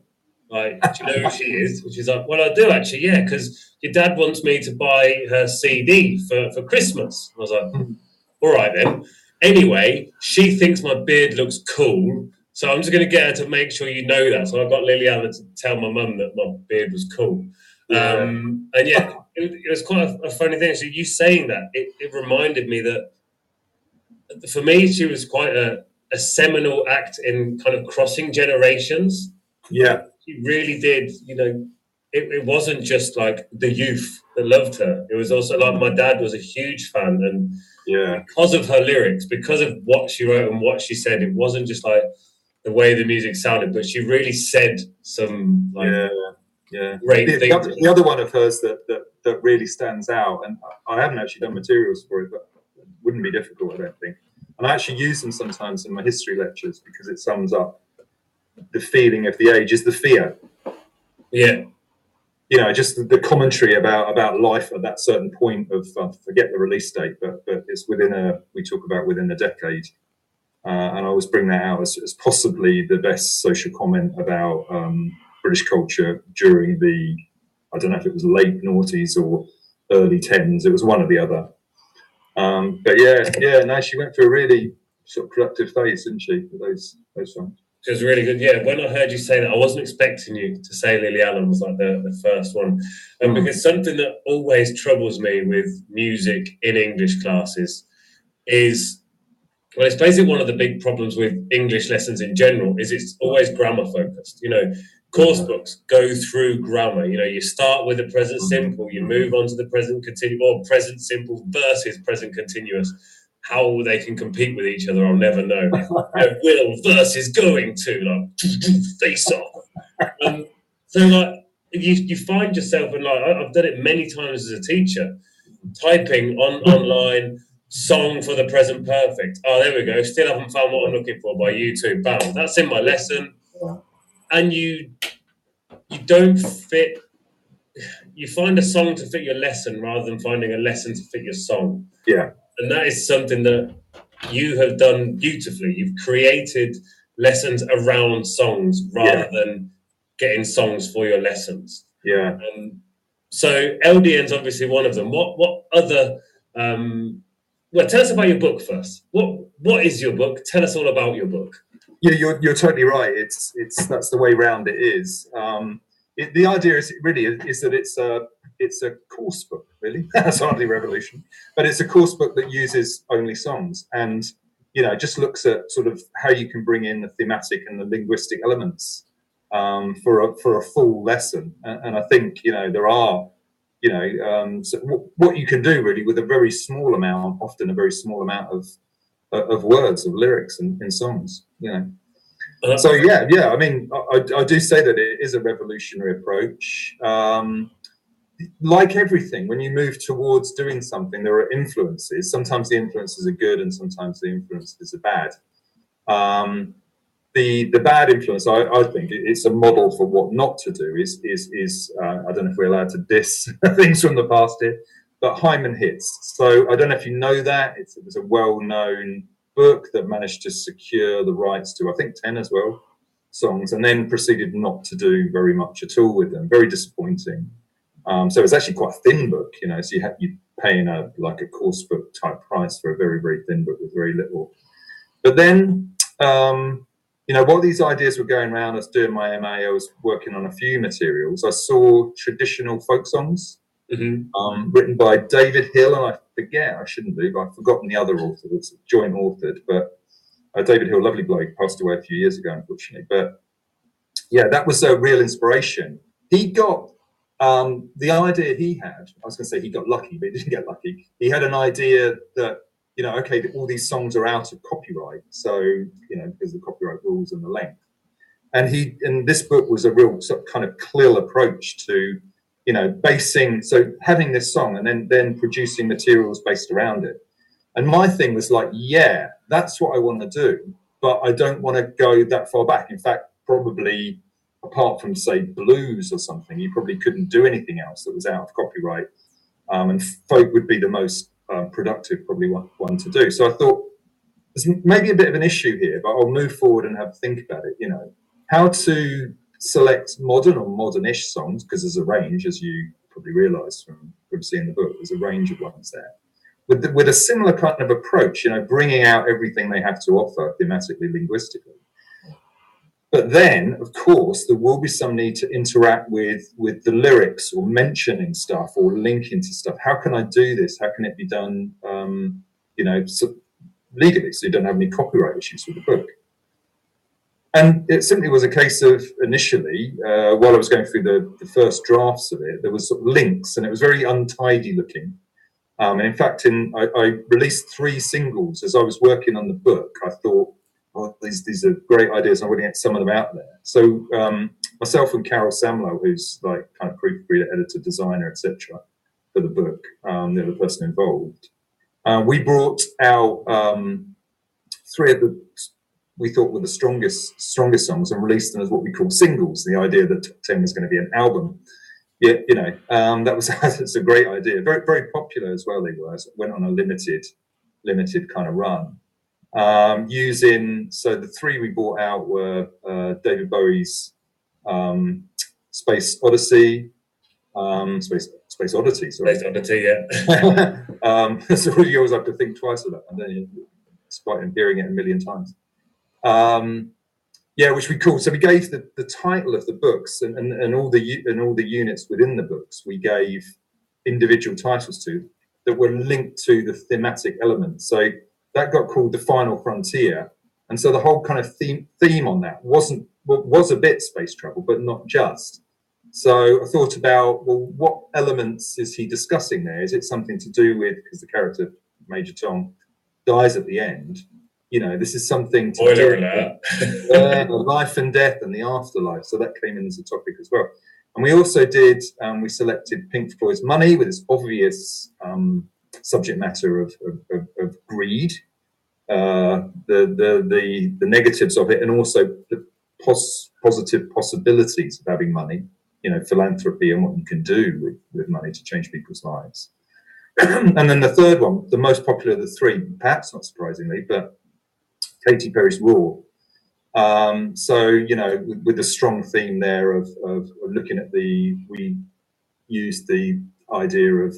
Speaker 3: Like, do you know who she is? And she's like, Well, I do actually, yeah, because your dad wants me to buy her CD for, for Christmas. I was like, hmm. All right then. Anyway, she thinks my beard looks cool. So I'm just going to get her to make sure you know that. So I got Lily Allen to tell my mum that my beard was cool. Um, and yeah, it, it, was quite a, a, funny thing. So you saying that, it, it, reminded me that for me, she was quite a, a seminal act in kind of crossing generations.
Speaker 8: Yeah.
Speaker 3: She really did, you know, it, it wasn't just like the youth that loved her. It was also like my dad was a huge fan, and
Speaker 8: yeah,
Speaker 3: because of her lyrics, because of what she wrote and what she said, it wasn't just like the way the music sounded, but she really said some like
Speaker 8: yeah, yeah.
Speaker 3: great
Speaker 8: The,
Speaker 3: things.
Speaker 8: other, the other one of hers that, that that really stands out, and I haven't actually done materials for it, but it wouldn't be difficult, I don't think. And I actually use them sometimes in my history lectures because it sums up the feeling of the age is the fear.
Speaker 3: Yeah,
Speaker 8: you know, just the, commentary about about life at that certain point of uh, forget the release date, but but it's within a we talk about within a decade, and I always bring that out as, as possibly the best social comment about um, British culture during the I don't know if it was late noughties or early tens. It was one or the other. Um, but yeah, yeah. No, she went through a really sort of productive phase, didn't she? With those those songs.
Speaker 3: It was really good. Yeah, when I heard you say that, I wasn't expecting you to say Lily Allen was like the, the first one. And
Speaker 8: Mm.
Speaker 3: because something that always troubles me with music in English classes is well, it's basically one of the big problems with English lessons in general, is it's always grammar focused. You know, course books go through grammar. You know, you start with the present simple, you move on to the present continuous or present simple versus present continuous. How they can compete with each other, I'll never know. You know, will versus going to like face off. Um, so like you you find yourself and like I've done it many times as a teacher, typing on online song for the present perfect. Oh, there we go. Still haven't found what I'm looking for by U2. Bam, that's in my lesson. And you you don't fit. You find a song to fit your lesson rather than finding a lesson to fit your song.
Speaker 8: Yeah.
Speaker 3: And that is something that you have done beautifully. You've created lessons around songs rather than getting songs for your lessons.
Speaker 8: Yeah.
Speaker 3: Um, so LDN's obviously one of them. What what other? Um, well, tell us about your book first. What what is your book? Tell us all about your book.
Speaker 8: Yeah, you're, you're totally right. It's it's that's the way round it is. Um, it, the idea is really is, that it's a it's a course book. Really, that's hardly revolution, but it's a course book that uses only songs and you know just looks at sort of how you can bring in the thematic and the linguistic elements um, for a for a full lesson. And, and I think you know there are you know um, so w- what you can do really with a very small amount, often a very small amount of of words of lyrics and, in songs. You know.
Speaker 3: Uh,
Speaker 8: So yeah, yeah. I mean, I, I- I do say that it is a revolutionary approach. Um, like everything, when you move towards doing something, there are influences. Sometimes the influences are good, and sometimes the influences are bad. Um, the the bad influence, I, I think, it's a model for what not to do. Is is is uh, I don't know if we're allowed to diss things from the past here, but Hyman hits. So I don't know if you know that. It's, it was a well known book that managed to secure the rights to I think ten as well songs, and then proceeded not to do very much at all with them. Very disappointing. Um, so it's actually quite a thin book, you know. So you have you paying a like a course book type price for a very very thin book with very little. But then, um, you know, while these ideas were going around, I was doing my MA. I was working on a few materials. I saw traditional folk songs
Speaker 3: mhm.
Speaker 8: um, written by David Hill, and I forget, I shouldn't do, but I've forgotten the other author that's joint authored. But uh, David Hill, lovely bloke, passed away a few years ago, unfortunately. But yeah, that was a real inspiration. He got um, the idea he had, I was going to say he got lucky, but he didn't get lucky. He had an idea that, you know, okay, all these songs are out of copyright. So, you know, because of the copyright rules and the length. And he, and this book was a real sort of kind of clear approach to, you know, basing, so having this song and then, then producing materials based around it. And my thing was like, yeah, that's what I want to do, but I don't want to go that far back. In fact, probably apart from say blues or something, you probably couldn't do anything else that was out of copyright. Um, and folk would be the most um, productive, probably one, one to do. So I thought there's maybe a bit of an issue here, but I'll move forward and have a think about it. You know, how to select modern or modernish songs because there's a range, as you probably realise from from seeing the book. There's a range of ones there. With, the, with a similar kind of approach, you know, bringing out everything they have to offer thematically, linguistically. But then, of course, there will be some need to interact with with the lyrics or mentioning stuff or linking to stuff. How can I do this? How can it be done? Um, you know, so legally, so you don't have any copyright issues with the book. and it simply was a case of initially, uh, while I was going through the, the first drafts of it, there was sort of links, and it was very untidy looking. Um, and in fact, in I, I, released three singles as I was working on the book. I thought, these these are great ideas. I'm going to get some of them out there. So um, myself and Carol Samlow, who's like kind of proofreader, editor, designer, etc., for the book, um, the other person involved, uh, we brought out um, three of the we thought were the strongest strongest songs and released them as what we call singles. The idea that Top Ten was going to be an album. Yeah, you know, um, that was that's a great idea. Very very popular as well. They were. So went on a limited limited kind of run. Um, using so the three we brought out were uh, David Bowie's um, Space Odyssey, um, Space Space Oddity. Sorry.
Speaker 3: Space Oddity, yeah.
Speaker 8: um, so you always have to think twice of that, and then despite hearing it a million times. Um, yeah, which we called. So we gave the, the title of the books and, and, and all the and all the units within the books. We gave individual titles to that were linked to the thematic elements. So that got called the Final Frontier, and so the whole kind of theme theme on that wasn't was a bit space travel, but not just. So I thought about well, what elements is he discussing there? Is it something to do with because the character Major Tom dies at the end? you know, this is something to do uh, life and death and the afterlife. So that came in as a topic as well. And we also did, um, we selected Pink Floyd's Money with its obvious um, subject matter of, of, of, greed, uh, the, the, the, the negatives of it, and also the pos- positive possibilities of having money, you know, philanthropy and what you can do with, with money to change people's lives. and then the third one, the most popular of the three, perhaps not surprisingly, but Katy Perry's Roar. Um, so you know, with, with, a strong theme there of, of, looking at the, we used the idea of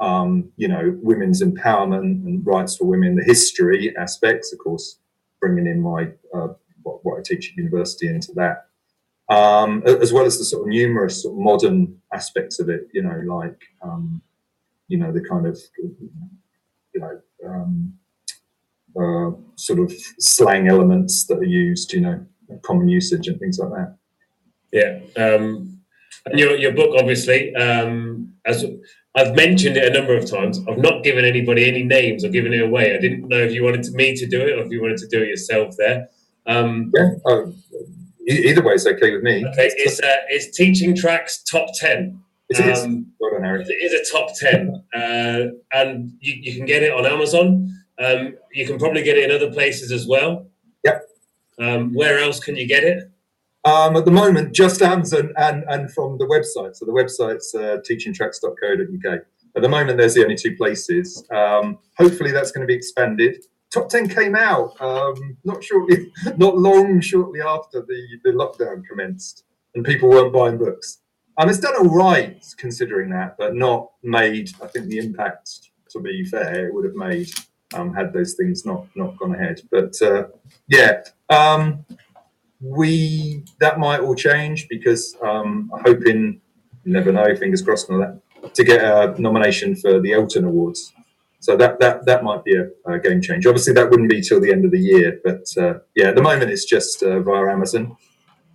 Speaker 8: um, you know women's empowerment and rights for women, the history aspects, of course, bringing in my uh, what, what, I teach at university into that, um, as well as the sort of numerous sort of modern aspects of it. You know, like um, you know the kind of you know um, uh, sort of slang elements that are used, you know, common usage and things like that.
Speaker 3: Yeah. Um, and your, your book, obviously, um, as I've mentioned it a number of times, I've not given anybody any names or given it away. I didn't know if you wanted me to do it or if you wanted to do it yourself there. Um,
Speaker 8: yeah. Uh, either way is okay with me.
Speaker 3: Okay. It's, uh, it's Teaching Tracks Top 10.
Speaker 8: It is. Um, well done,
Speaker 3: It is a top 10. Uh, and you, you can get it on Amazon. Um, you can probably get it in other places as well.
Speaker 8: Yep.
Speaker 3: Um, where else can you get it?
Speaker 8: Um, at the moment, just Amazon and, and from the website. So the website's uh, teachingtracks.co.uk. At the moment, there's the only two places. Um, hopefully, that's going to be expanded. Top 10 came out um, not shortly, not long shortly after the, the lockdown commenced, and people weren't buying books. And it's done all right considering that, but not made. I think the impact, to be fair, it would have made um, had those things not not gone ahead. But uh, yeah, um, we that might all change because um, I'm hoping, never know, fingers crossed and all that, to get a nomination for the ELTon Awards. So that that that might be a, a game change. Obviously, that wouldn't be till the end of the year, but uh, yeah, at the moment it's just uh, via Amazon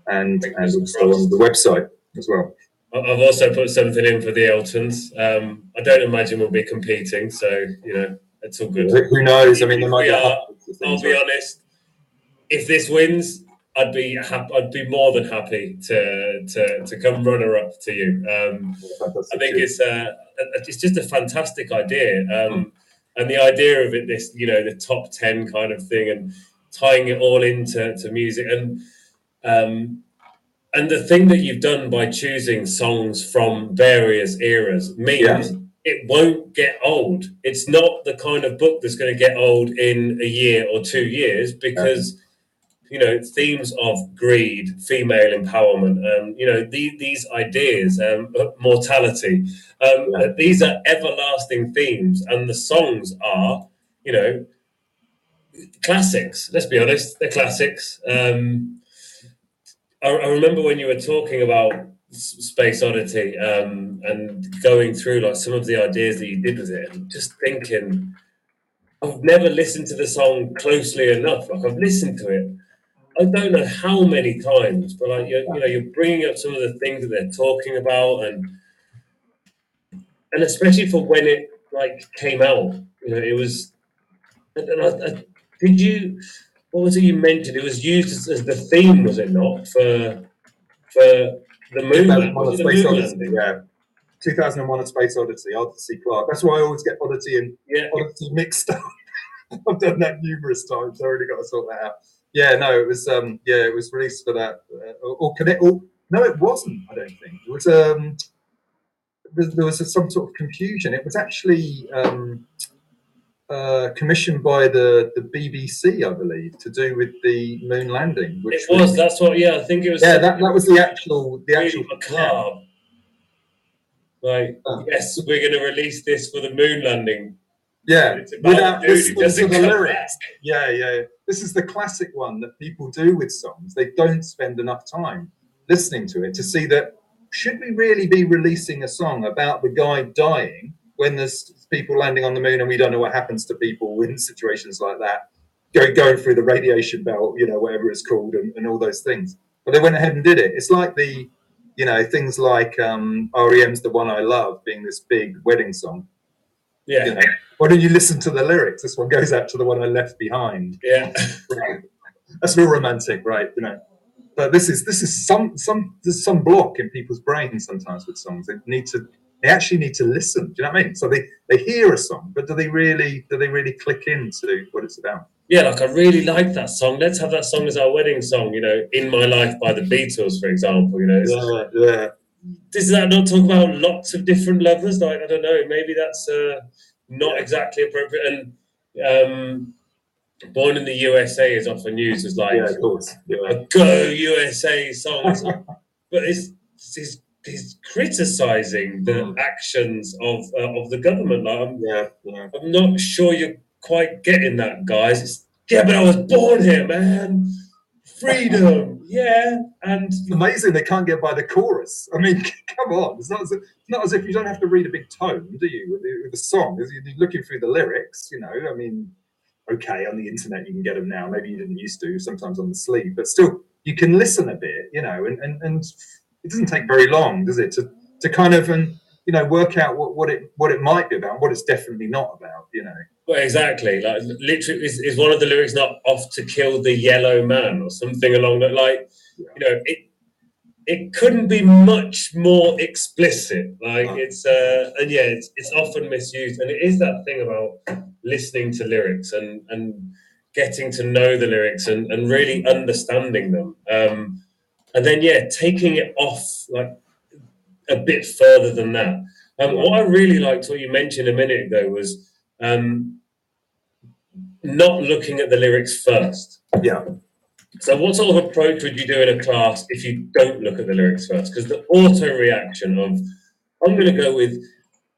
Speaker 8: and and also on the website as well.
Speaker 3: I've also put something in for the ELTons. Um, I don't imagine we'll be competing, so you know it's all good.
Speaker 8: Who knows? I mean, they might.
Speaker 3: Are, I'll be honest. If this wins, I'd be happy, I'd be more than happy to to, to come runner up to you. Um, I think it's uh, it's just a fantastic idea, um, mm. and the idea of it, this you know, the top ten kind of thing, and tying it all into to music, and um, and the thing that you've done by choosing songs from various eras means. Yeah it won't get old. It's not the kind of book that's going to get old in a year or two years because you know themes of greed, female empowerment, and um, you know the, these ideas, um, mortality. Um, yeah. These are everlasting themes, and the songs are you know classics. Let's be honest, they're classics. Um, I, I remember when you were talking about Space Oddity um, and going through like some of the ideas that you did with it, and just thinking, I've never listened to the song closely enough. Like I've listened to it I don't know how many times, but like you're, you know, you're bringing up some of the things that they're talking about, and and especially for when it like came out, you know, it was. And I, I, did you? What was it you mentioned? It was used as, as the theme, was it not, for for the moon?
Speaker 8: The Odyssey, yeah. 2001: A Space Odyssey, Arthur C. Clarke. That's why I always get Odyssey and
Speaker 3: yeah.
Speaker 8: Odyssey mixed up. I've done that numerous times. I already got to sort that out. Yeah, no, it was. Um, yeah, it was released for that. Uh, or, or connect. Or, no, it wasn't. I don't think it was. Um, there was a, some sort of confusion. It was actually um, uh, commissioned by the, the BBC, I believe, to do with the moon landing.
Speaker 3: Which it was. that's what. Yeah, I think it was.
Speaker 8: Yeah, that, that was the actual the actual
Speaker 3: macabre. Like, oh. yes, we're going to release this for the moon landing.
Speaker 8: Yeah, without listening to the lyrics. Yeah, yeah. This is the classic one that people do with songs. They don't spend enough time listening to it to see that should we really be releasing a song about the guy dying when there's people landing on the moon and we don't know what happens to people in situations like that, going going through the radiation belt, you know, whatever it's called, and, and all those things. But they went ahead and did it. It's like the, you know, things like um, REM's "The One I Love" being this big wedding song.
Speaker 3: Yeah. You know,
Speaker 8: why don't you listen to the lyrics? This one goes out to the one I left behind.
Speaker 3: Yeah.
Speaker 8: That's real romantic, right? You know but this is this is some some there's some block in people's brains sometimes with songs. They need to they actually need to listen. Do you know what I mean? So they they hear a song, but do they really do they really click into what it's about?
Speaker 3: Yeah, like I really like that song. Let's have that song as our wedding song. You know, "In My Life" by the Beatles, for example. You know,
Speaker 8: yeah, yeah.
Speaker 3: Does that not talk about lots of different lovers? Like I don't know, maybe that's uh, not exactly appropriate. And um, Born in the USA is often used as like
Speaker 8: yeah, of course. Yeah.
Speaker 3: a go USA song, but it's, it's, it's criticizing the mm. actions of uh, of the government. Like, I'm,
Speaker 8: yeah, yeah.
Speaker 3: I'm not sure you're quite getting that, guys. It's, yeah, but I was born here, man. Freedom, yeah, and
Speaker 8: amazing they can't get by the chorus. I mean, come on, it's not as if, not as if you don't have to read a big tone, do you? With the, with the song, you're looking through the lyrics. You know, I mean, okay on the internet you can get them now maybe you didn't used to sometimes on the sleeve but still you can listen a bit you know and and, and it doesn't take very long does it to to kind of and you know work out what, what it what it might be about what it's definitely not about you know
Speaker 3: well exactly like literally is, is one of the lyrics not off to kill the yellow man or something along that like yeah. you know it it couldn't be much more explicit like oh. it's uh and yeah it's, it's often misused and it is that thing about listening to lyrics and and getting to know the lyrics and, and really understanding them. Um, and then yeah, taking it off like a bit further than that. Um, what I really liked, what you mentioned a minute ago, was um, not looking at the lyrics first.
Speaker 8: Yeah.
Speaker 3: So, what sort of approach would you do in a class if you don't look at the lyrics first? Because the auto reaction of, I'm going to go with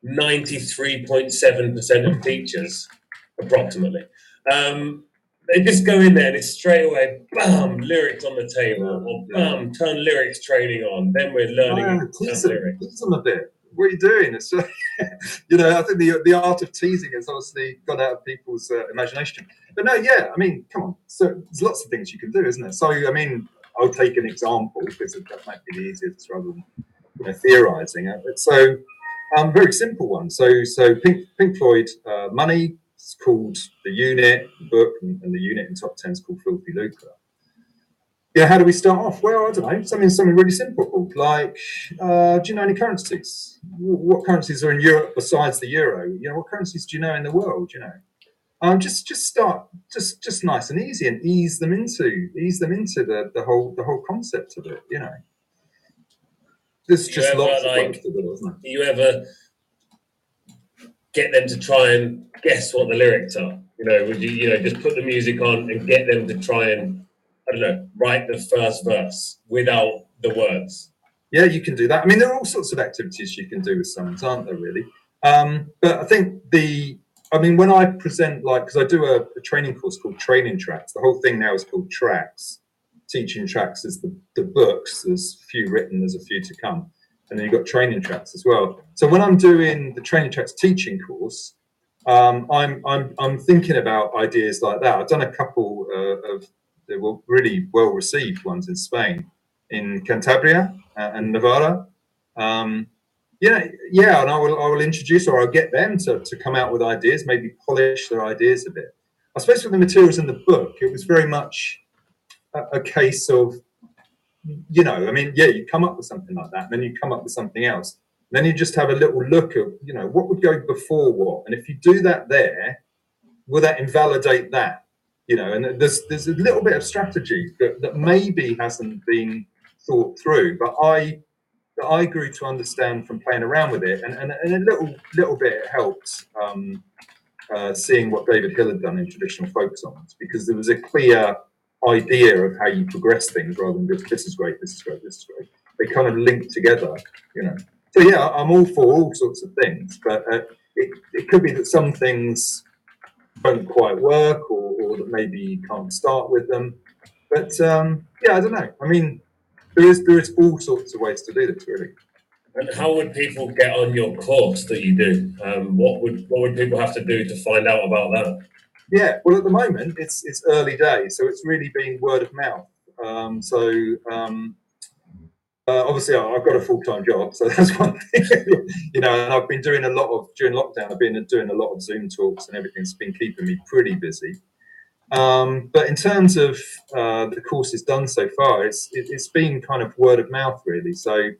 Speaker 3: 93.7% of teachers, approximately. Um, they just go in there and it's straight away, bam, lyrics on the table, or bam, turn lyrics training on. Then we're learning oh,
Speaker 8: tease them, lyrics. Tease them a bit. What are you doing? It's, you know, I think the the art of teasing has obviously gone out of people's uh, imagination. But no, yeah, I mean, come on. So there's lots of things you can do, isn't there? So I mean, I'll take an example because that might be the easiest rather than you know, theorizing. So um, very simple one. So, so Pink, Pink Floyd, uh, Money, it's called The Unit, the book, and, and, the unit in top 10 is called Filthy Lucre. Yeah, how do we start off? Well, I don't know, something, something really simple, like, uh, do you know any currencies? What currencies are in Europe besides the euro? You know, what currencies do you know in the world, you know? Um, just just start just just nice and easy and ease them into ease them into the, the whole the whole concept of it, you know. There's just ever, lots like, of it,
Speaker 3: Do you ever get them to try and guess what the lyrics are? You know, would you, you know, just put the music on and get them to try and, I don't know, write the first verse without the words?
Speaker 8: Yeah, you can do that. I mean, there are all sorts of activities you can do with songs, aren't there, really? Um, but I think the, I mean, when I present, like, because I do a, a, training course called Training Tracks, the whole thing now is called Tracks teaching tracks is the, the books. There's a few written, there's a few to come. And then you've got training tracks as well. So when I'm doing the training tracks teaching course, um, I'm, I'm, I'm thinking about ideas like that. I've done a couple uh, of they were really well received ones in Spain, in Cantabria uh, and Navarra. Um, yeah, yeah, and I will I will introduce or I'll get them to, to come out with ideas, maybe polish their ideas a bit. I suppose for the materials in the book, it was very much a, a case of, you know, I mean, yeah, you come up with something like that, and then you come up with something else. Then you just have a little look at, you know, what would go before what, and if you do that there, will that invalidate that? You know, and there's there's a little bit of strategy that, that maybe hasn't been thought through, but I that I grew to understand from playing around with it, and, and, and a little little bit it helped um, uh, seeing what David Hill had done in traditional folk songs because there was a clear idea of how you progress things rather than just this is great, this is great, this is great. They kind of link together, you know. So yeah, I'm all for all sorts of things, but uh, it, it could be that some things don't quite work, or, or that maybe you can't start with them. But um, yeah, I don't know. I mean, there is there is all sorts of ways to do this, really.
Speaker 9: And how would people get on your course that you do? Um, what would what would people have to do to find out about that?
Speaker 8: Yeah, well, at the moment it's it's early days, so it's really been word of mouth. Um, so um, uh, obviously I've got a full time job, so that's one thing. you know, and I've been doing a lot of during lockdown. I've been doing a lot of Zoom talks and everything's been keeping me pretty busy. Um, but in terms of uh, the courses done so far, it's it, has been kind of word of mouth really. So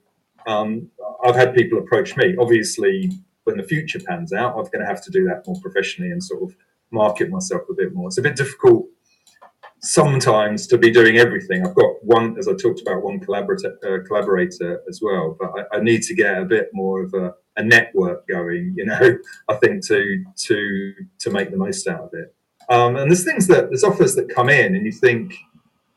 Speaker 8: um, I've had people approach me. Obviously, when the future pans out, I'm going to have to do that more professionally and sort of market myself a bit more. It's a bit difficult sometimes to be doing everything. I've got one, as I talked about, one collaborator, uh, collaborator as well, but I, I, need to get a bit more of a, a network going. You know, I think to to to make the most out of it. Um, and there's things that there's offers that come in, and you think,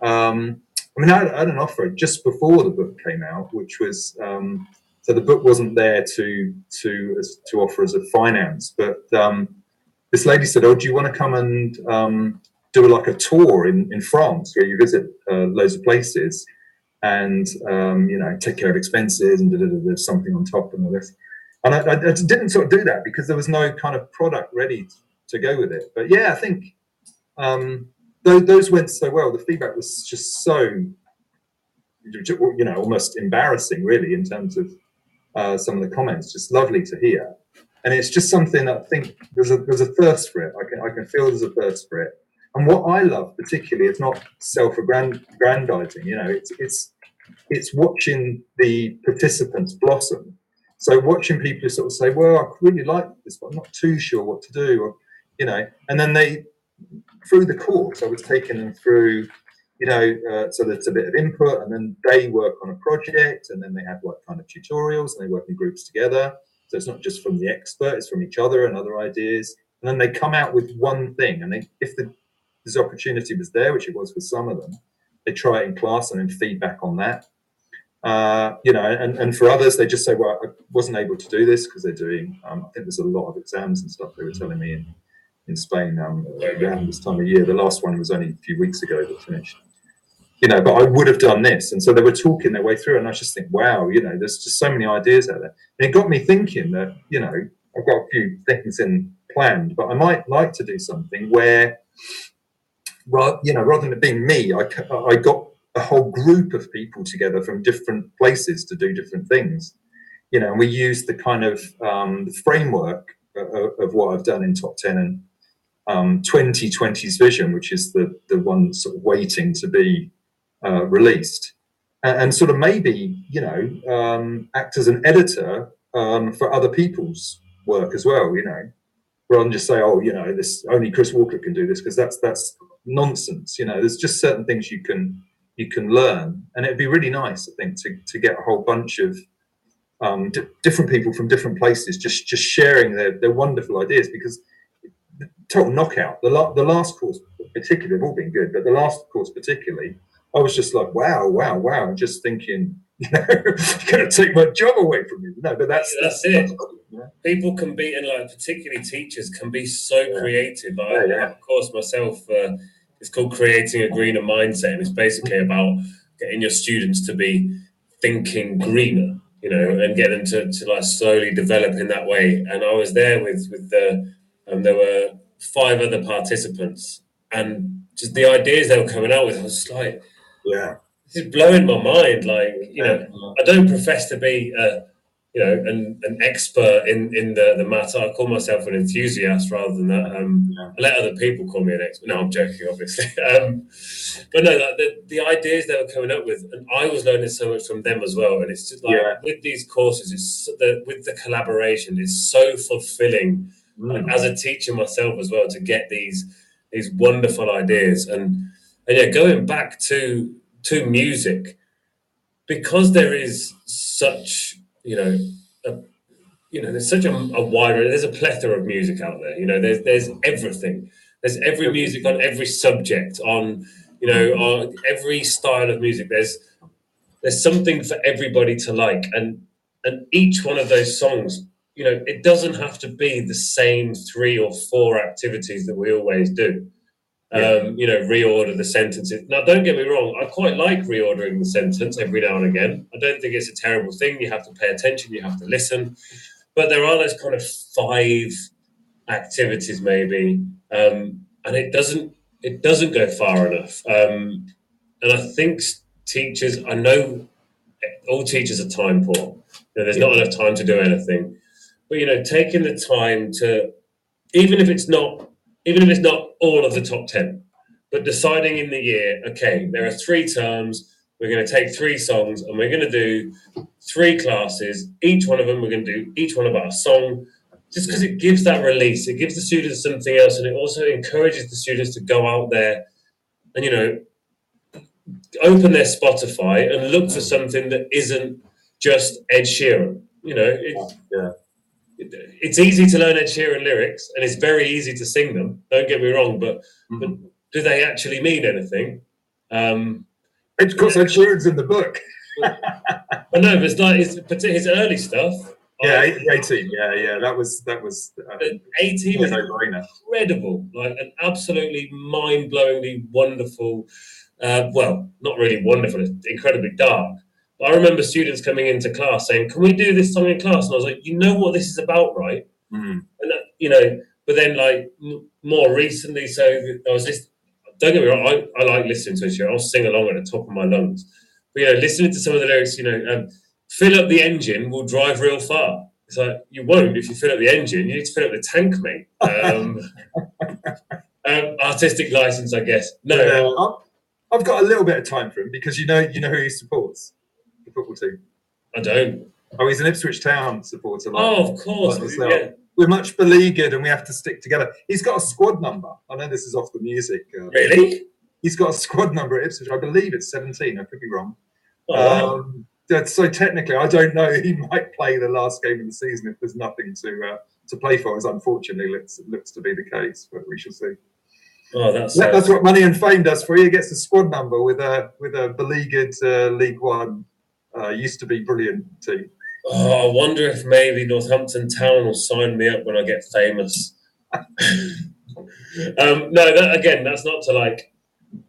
Speaker 8: um, I mean, I, I, had an offer just before the book came out, which was um, so the book wasn't there to to to offer as a finance, but um, this lady said, "Oh, do you want to come and um, do like a tour in in France where you visit uh, loads of places?" And um, you know, take care of expenses and there's something on top and all this. And I, I, didn't sort of do that because there was no kind of product ready to go with it. But yeah, I think um, those, those went so well. The feedback was just so, you know, almost embarrassing, really, in terms of uh, some of the comments. Just lovely to hear, and it's just something that I think there's a there's a thirst for it. I can I can feel there's a thirst for it. And what I love particularly is not self-aggrandizing. You know, it's it's it's watching the participants blossom. So watching people sort of say, "Well, I really like this, but I'm not too sure what to do," or you know, and then they through the course, I was taking them through, you know, uh, so there's a bit of input, and then they work on a project, and then they have like kind of tutorials, and they work in groups together. So it's not just from the expert; it's from each other and other ideas. And then they come out with one thing, and they, if the this opportunity was there, which it was for some of them, they try it in class and then feedback on that. Uh, you know, and, and for others, they just say, well, I wasn't able to do this because they're doing, um, I think there's a lot of exams and stuff they were telling me. In Spain um, around this time of year. The last one was only a few weeks ago that finished. You know, but I would have done this. And so they were talking their way through, and I just think, wow, you know, there's just so many ideas out there. And it got me thinking that, you know, I've got a few things in planned, but I might like to do something where, you know, rather than it being me, I, I got a whole group of people together from different places to do different things. You know, and we use the kind of um, framework of, of, what I've done in top 10 and um, 2020's vision, which is the, the one sort of waiting to be uh, released. And, and, sort of maybe, you know, um, act as an editor um, for other people's work as well, you know, rather than just say, oh, you know, this only Chris Walklett can do this, because that's that's nonsense. You know, there's just certain things you can you can learn. And it'd be really nice, I think, to, to get a whole bunch of um, d- different people from different places just just sharing their, their wonderful ideas because total knockout. The, la- the last course, particularly, they've all been good, but the last course, particularly, I was just like, wow, wow, wow. I'm Just thinking, you know, you're going to take my job away from me. No, but that's
Speaker 9: that's, that's it. yeah. People can be, and like particularly teachers, can be so yeah. creative. I, yeah, yeah. of course, myself, uh, it's called creating a greener mindset, and it's basically about getting your students to be thinking greener, you know, and get them to, to like slowly develop in that way. And I was there with with the, and um, there were five other participants,
Speaker 3: and just the ideas they were coming out with, I was like,
Speaker 8: yeah,
Speaker 3: this is blowing my mind. Like, you know, I don't profess to be a you know, an, an expert in, in the, the matter. I call myself an enthusiast rather than that. Um, yeah. I let other people call me an expert. No, I'm joking, obviously. um, but no, the, the ideas they were coming up with, and I was learning so much from them as well. And it's just like yeah. with these courses, it's the, with the collaboration, it's so fulfilling mm. as a teacher myself as well to get these these wonderful ideas. And and yeah, going back to to music, because there is such you know, a, you know, there's such a, a wide, there's a plethora of music out there. You know, there's there's everything. There's every music on every subject, on you know, on every style of music. There's there's something for everybody to like, and and each one of those songs, you know, it doesn't have to be the same three or four activities that we always do um, you know, reorder the sentences. Now, don't get me wrong, I quite like reordering the sentence every now and again. I don't think it's a terrible thing. You have to pay attention, you have to listen. But there are those kind of five activities, maybe, um, and it doesn't it doesn't go far enough. Um, and I think teachers, I know all teachers are time poor. You know, there's not enough time to do anything. But you know, taking the time to, even if it's not even if it's not all of the top 10, but deciding in the year, okay, there are three terms, we're going to take three songs and we're going to do three classes. Each one of them, we're going to do each one of our song, just because it gives that release. It gives the students something else and it also encourages the students to go out there and, you know, open their Spotify and look for something that isn't just Ed Sheeran. You know, yeah it's easy to learn Ed Sheeran lyrics and it's very easy to sing them. Don't get me wrong, but, mm-hmm. but do they actually mean anything? Um,
Speaker 8: of course, Ed Sheeran's in the book.
Speaker 3: I know, but it's like his, his early stuff.
Speaker 8: Yeah, eighteen. Yeah, yeah, that was that was.
Speaker 3: Uh, eighteen was incredible, like an absolutely mind-blowingly wonderful. Uh, well, not really wonderful, It's incredibly dark. I remember students coming into class saying, "Can we do this song in class?" And I was like, "You know what this is about, right?"
Speaker 8: Mm.
Speaker 3: And uh, you know, but then like m- more recently, so I was just don't get me wrong, I, I like listening to it. I'll sing along at the top of my lungs. But you know, listening to some of the lyrics, you know, um, fill up the engine will drive real far. It's like you won't if you fill up the engine. You need to fill up the tank, mate. Um, um, artistic license, I guess. No,
Speaker 8: yeah, I've got a little bit of time for him because you know, you know who he supports football team?
Speaker 3: I don't.
Speaker 8: Oh, he's an Ipswich Town supporter.
Speaker 3: Like, oh, of course. Like yeah.
Speaker 8: We're much beleaguered and we have to stick together. He's got a squad number. I know this is off the music.
Speaker 3: Uh, really?
Speaker 8: He's got a squad number at Ipswich. I believe it's 17. I could be wrong. Oh, um, so technically, I don't know. He might play the last game of the season if there's nothing to uh, to play for. As unfortunately looks looks to be the case, but we shall see.
Speaker 3: Oh, that's
Speaker 8: that's what Money and Fame does for you. He gets a squad number with a with a beleaguered uh, League One uh, used to be brilliant team.
Speaker 3: Oh, I wonder if maybe Northampton Town will sign me up when I get famous. um, no, that, again, that's not to like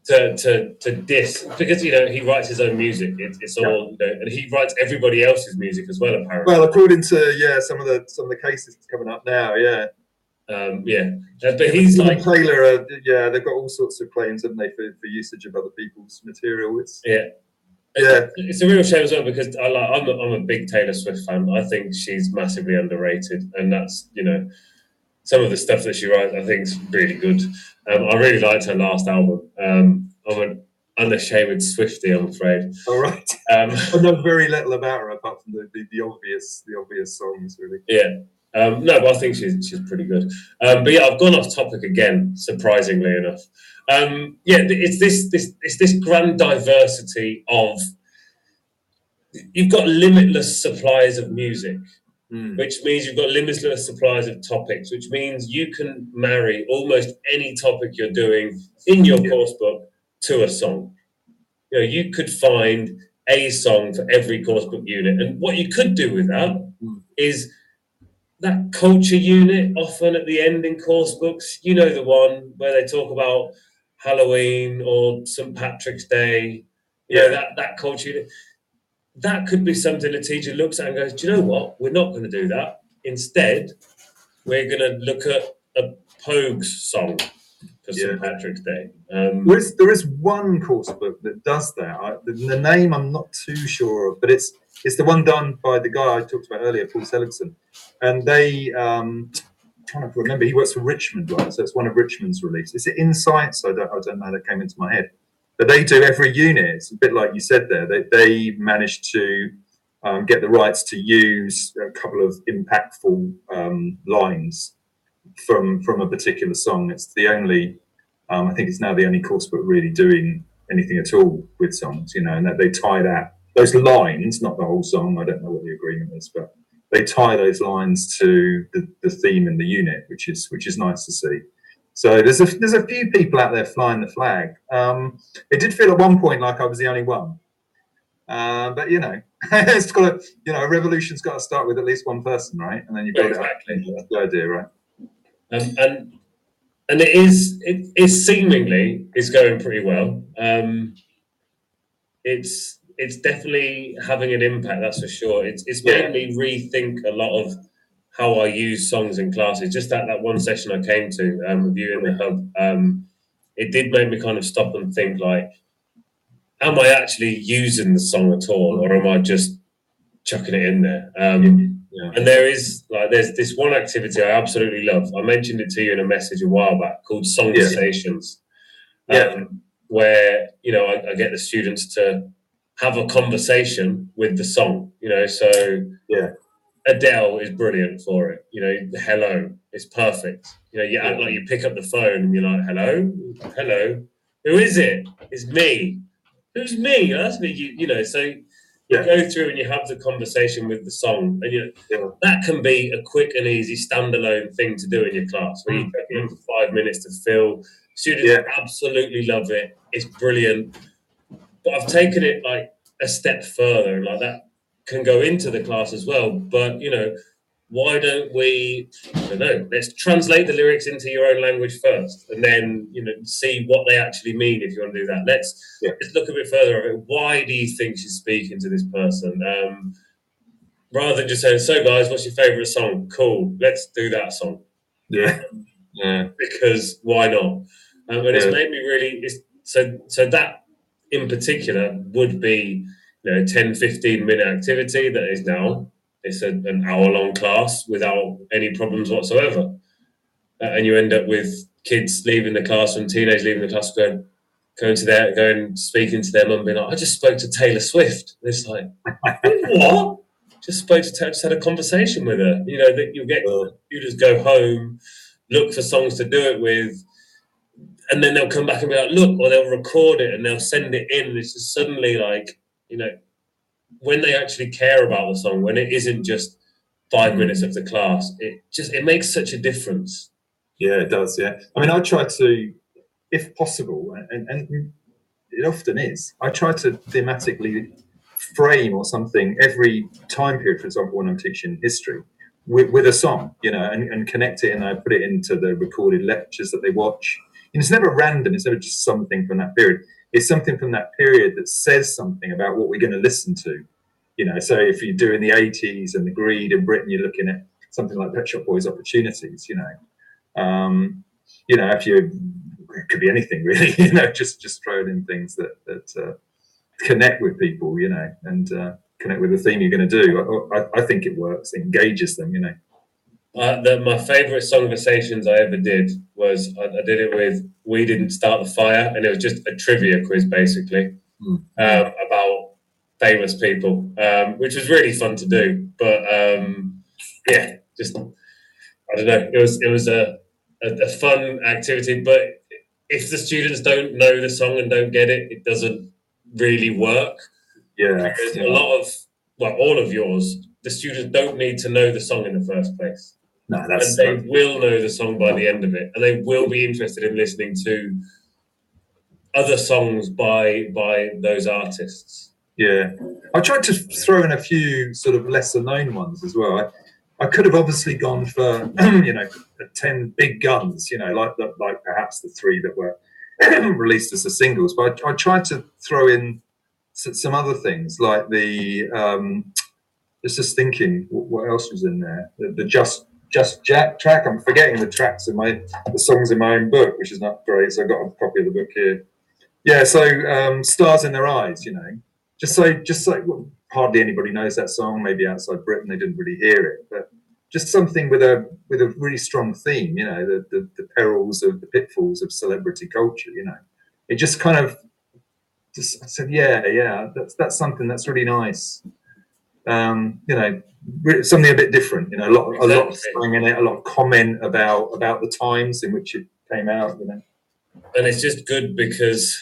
Speaker 3: to, to to diss because you know he writes his own music. It, it's all you know, and he writes everybody else's music as well. Apparently,
Speaker 8: well, according to yeah, some of the some of the cases coming up now, yeah.
Speaker 3: Um, yeah, uh, but he's like
Speaker 8: Taylor. Uh, yeah, they've got all sorts of claims, haven't they, for, for usage of other people's material? It's
Speaker 3: yeah, yeah, it's a real shame as well because I like I'm a, I'm a big Taylor Swift fan. I think she's massively underrated, and that's you know some of the stuff that she writes. I think is really good. Um, I really liked her last album. Um, I'm an unashamed Swiftie, I'm afraid.
Speaker 8: All right. Um, I know very little about her apart from the, the, the obvious the obvious songs, really.
Speaker 3: Yeah. Um, no, but I think she's she's pretty good. Um, but yeah, I've gone off topic again, surprisingly enough. Um, yeah, it's this this it's this grand diversity of you've got limitless supplies of music,
Speaker 8: mm.
Speaker 3: which means you've got limitless supplies of topics, which means you can marry almost any topic you're doing in your yeah. course book to a song. You know, you could find a song for every course book unit, and what you could do with that mm. is that culture unit often at the end in course books. You know the one where they talk about Halloween or St Patrick's Day. You know that that culture unit. That could be something a teacher looks at and goes, "Do you know what? We're not going to do that. Instead, we're going to look at a Pogues song." For yeah. St Patrick's Day. Um,
Speaker 8: there is there is one course book that does that. I, the, the, name I'm not too sure of, but it's it's the one done by the guy I talked about earlier, Paul Seligson, and they. Um, I'm trying to remember, he works for Richmond, right? So it's one of Richmond's releases. Is it Insights? I don't, I don't know. That came into my head, but they do every unit. It's a bit like you said there. They they managed to um, get the rights to use a couple of impactful um, lines from from a particular song. It's the only, um, I think it's now the only course book really doing anything at all with songs, you know, and that they tie that those lines, not the whole song. I don't know what the agreement is, but they tie those lines to the, the theme in the unit, which is which is nice to see. So there's a there's a few people out there flying the flag. Um, it did feel at one point like I was the only one, uh, but you know, it's got to, you know, a revolution's got to start with at least one person, right? And then you build exactly. it. That's the idea, right?
Speaker 3: Um, and and it is it is seemingly is going pretty well. Um, it's it's definitely having an impact. That's for sure. It's it's made me rethink a lot of how I use songs in classes. Just that that one session I came to um, with you in the hub, um, it did make me kind of stop and think like, am I actually using the song at all, or am I just chucking it in there? Um, yeah. And there is like there's this one activity I absolutely love. I mentioned it to you in a message a while back called song Yeah. Um, where you know I, I, get the students to have a conversation with the song. You know, so
Speaker 8: yeah,
Speaker 3: Adele is brilliant for it. You know, hello, it's perfect. You know, you act like you pick up the phone and you're like, hello, hello, who is it? It's me. Who's me? That's me. You, you know, so you yeah. go through and you have the conversation with the song, and you yeah. that can be a quick and easy standalone thing to do in your class, where you mm-hmm. five minutes to fill. Students yeah. absolutely love it. It's brilliant. But I've taken it like a step further, and like that can go into the class as well. But you know, why don't we i don't know let's translate the lyrics into your own language first and then you know see what they actually mean if you want to do that. Let's yeah. let's look a bit further of it. Why do you think she's speaking to this person? Um, rather than just saying so guys what's your favorite song? Cool let's do that song.
Speaker 8: Yeah. Yeah.
Speaker 3: Because why not? Um, and yeah. it's made me really it's, so so that in particular would be you know 10 15 minute activity that is now it's a, an hour long class without any problems whatsoever. Uh, and you end up with kids leaving the classroom, teenagers leaving the class, going, going to their, going speaking to their mum, being like, I just spoke to Taylor Swift. And it's like, what? Just spoke to Taylor, just had a conversation with her. You know, that you'll get you just go home, look for songs to do it with, and then they'll come back and be like, look, or they'll record it and they'll send it in. And it's just suddenly like, you know, when they actually care about the song, when it isn't just five minutes of the class, it just it makes such a difference.
Speaker 8: Yeah, it does. Yeah, I mean, I try to, if possible, and, and it often is. I try to thematically frame or something every time period. For example, when I'm teaching history, with, with a song, you know, and, and connect it, and I put it into the recorded lectures that they watch. And it's never random. It's never just something from that period is something from that period that says something about what we're going to listen to. You know, so if you're doing the 80s and the greed in Britain, you're looking at something like Pet Shop Boys opportunities, you know. Um, you know, if you it could be anything really, you know, just just throwing in things that that uh, connect with people, you know, and uh, connect with the theme you're going to do. I, I, I think it works, it engages them, you know.
Speaker 3: Uh, the, my favorite songversations I ever did was I, I, did it with "We Didn't Start the Fire," and it was just a trivia quiz basically mm. um, about famous people, um, which was really fun to do. But um, yeah, just I don't know. It was it was a, a, a fun activity, but if the students don't know the song and don't get it, it doesn't really work.
Speaker 8: Yeah,
Speaker 3: because a lot of well, all of yours, the students don't need to know the song in the first place.
Speaker 8: No, that's
Speaker 3: and they will know the song by the end of it, and they will be interested in listening to other songs by by those artists.
Speaker 8: Yeah, I tried to throw in a few sort of lesser known ones as well. I, I could have obviously gone for you know ten big guns, you know, like like perhaps the three that were released as the singles, but I, I tried to throw in some other things like the um, just just thinking what else was in there the, the just Just Jack track. I'm forgetting the tracks in my the songs in my own book, which is not great. So I've got a copy of the book here. Yeah, so um, stars in their eyes, you know. Just so, just so well, hardly anybody knows that song. Maybe outside Britain they didn't really hear it, but just something with a with a really strong theme. You know, the the, the perils of the pitfalls of celebrity culture. You know, it just kind of just I said, yeah, yeah, that's that's something that's really nice. Um, you know, something a bit different. You know, a lot, exactly. a lot of slang in it, a lot of comment about about the times in which it came out. You know,
Speaker 3: and it's just good because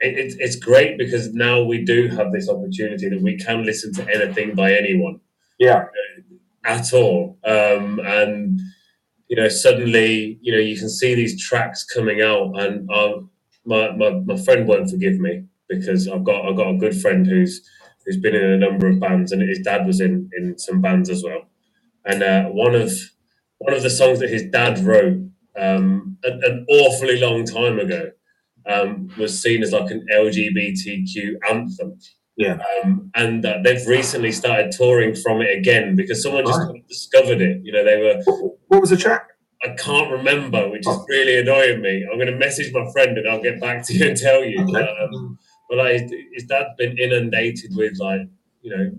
Speaker 3: it, it, it's great because now we do have this opportunity that we can listen to anything by anyone.
Speaker 8: Yeah,
Speaker 3: at all, um, and you know, suddenly, you know, you can see these tracks coming out, and uh, my, my my friend won't forgive me because I've got I've got a good friend who's who's been in a number of bands, and his dad was in in some bands as well. And uh, one of one of the songs that his dad wrote um, an, an, awfully long time ago um, was seen as like an LGBTQ anthem.
Speaker 8: Yeah.
Speaker 3: Um, and uh, they've recently started touring from it again because someone just right. discovered it. You know, they were.
Speaker 8: What was the track?
Speaker 3: I can't remember, which is oh. really annoying me. I'm going to message my friend and I'll get back to you and tell you. Okay. Um, but like his dad's been inundated with like you know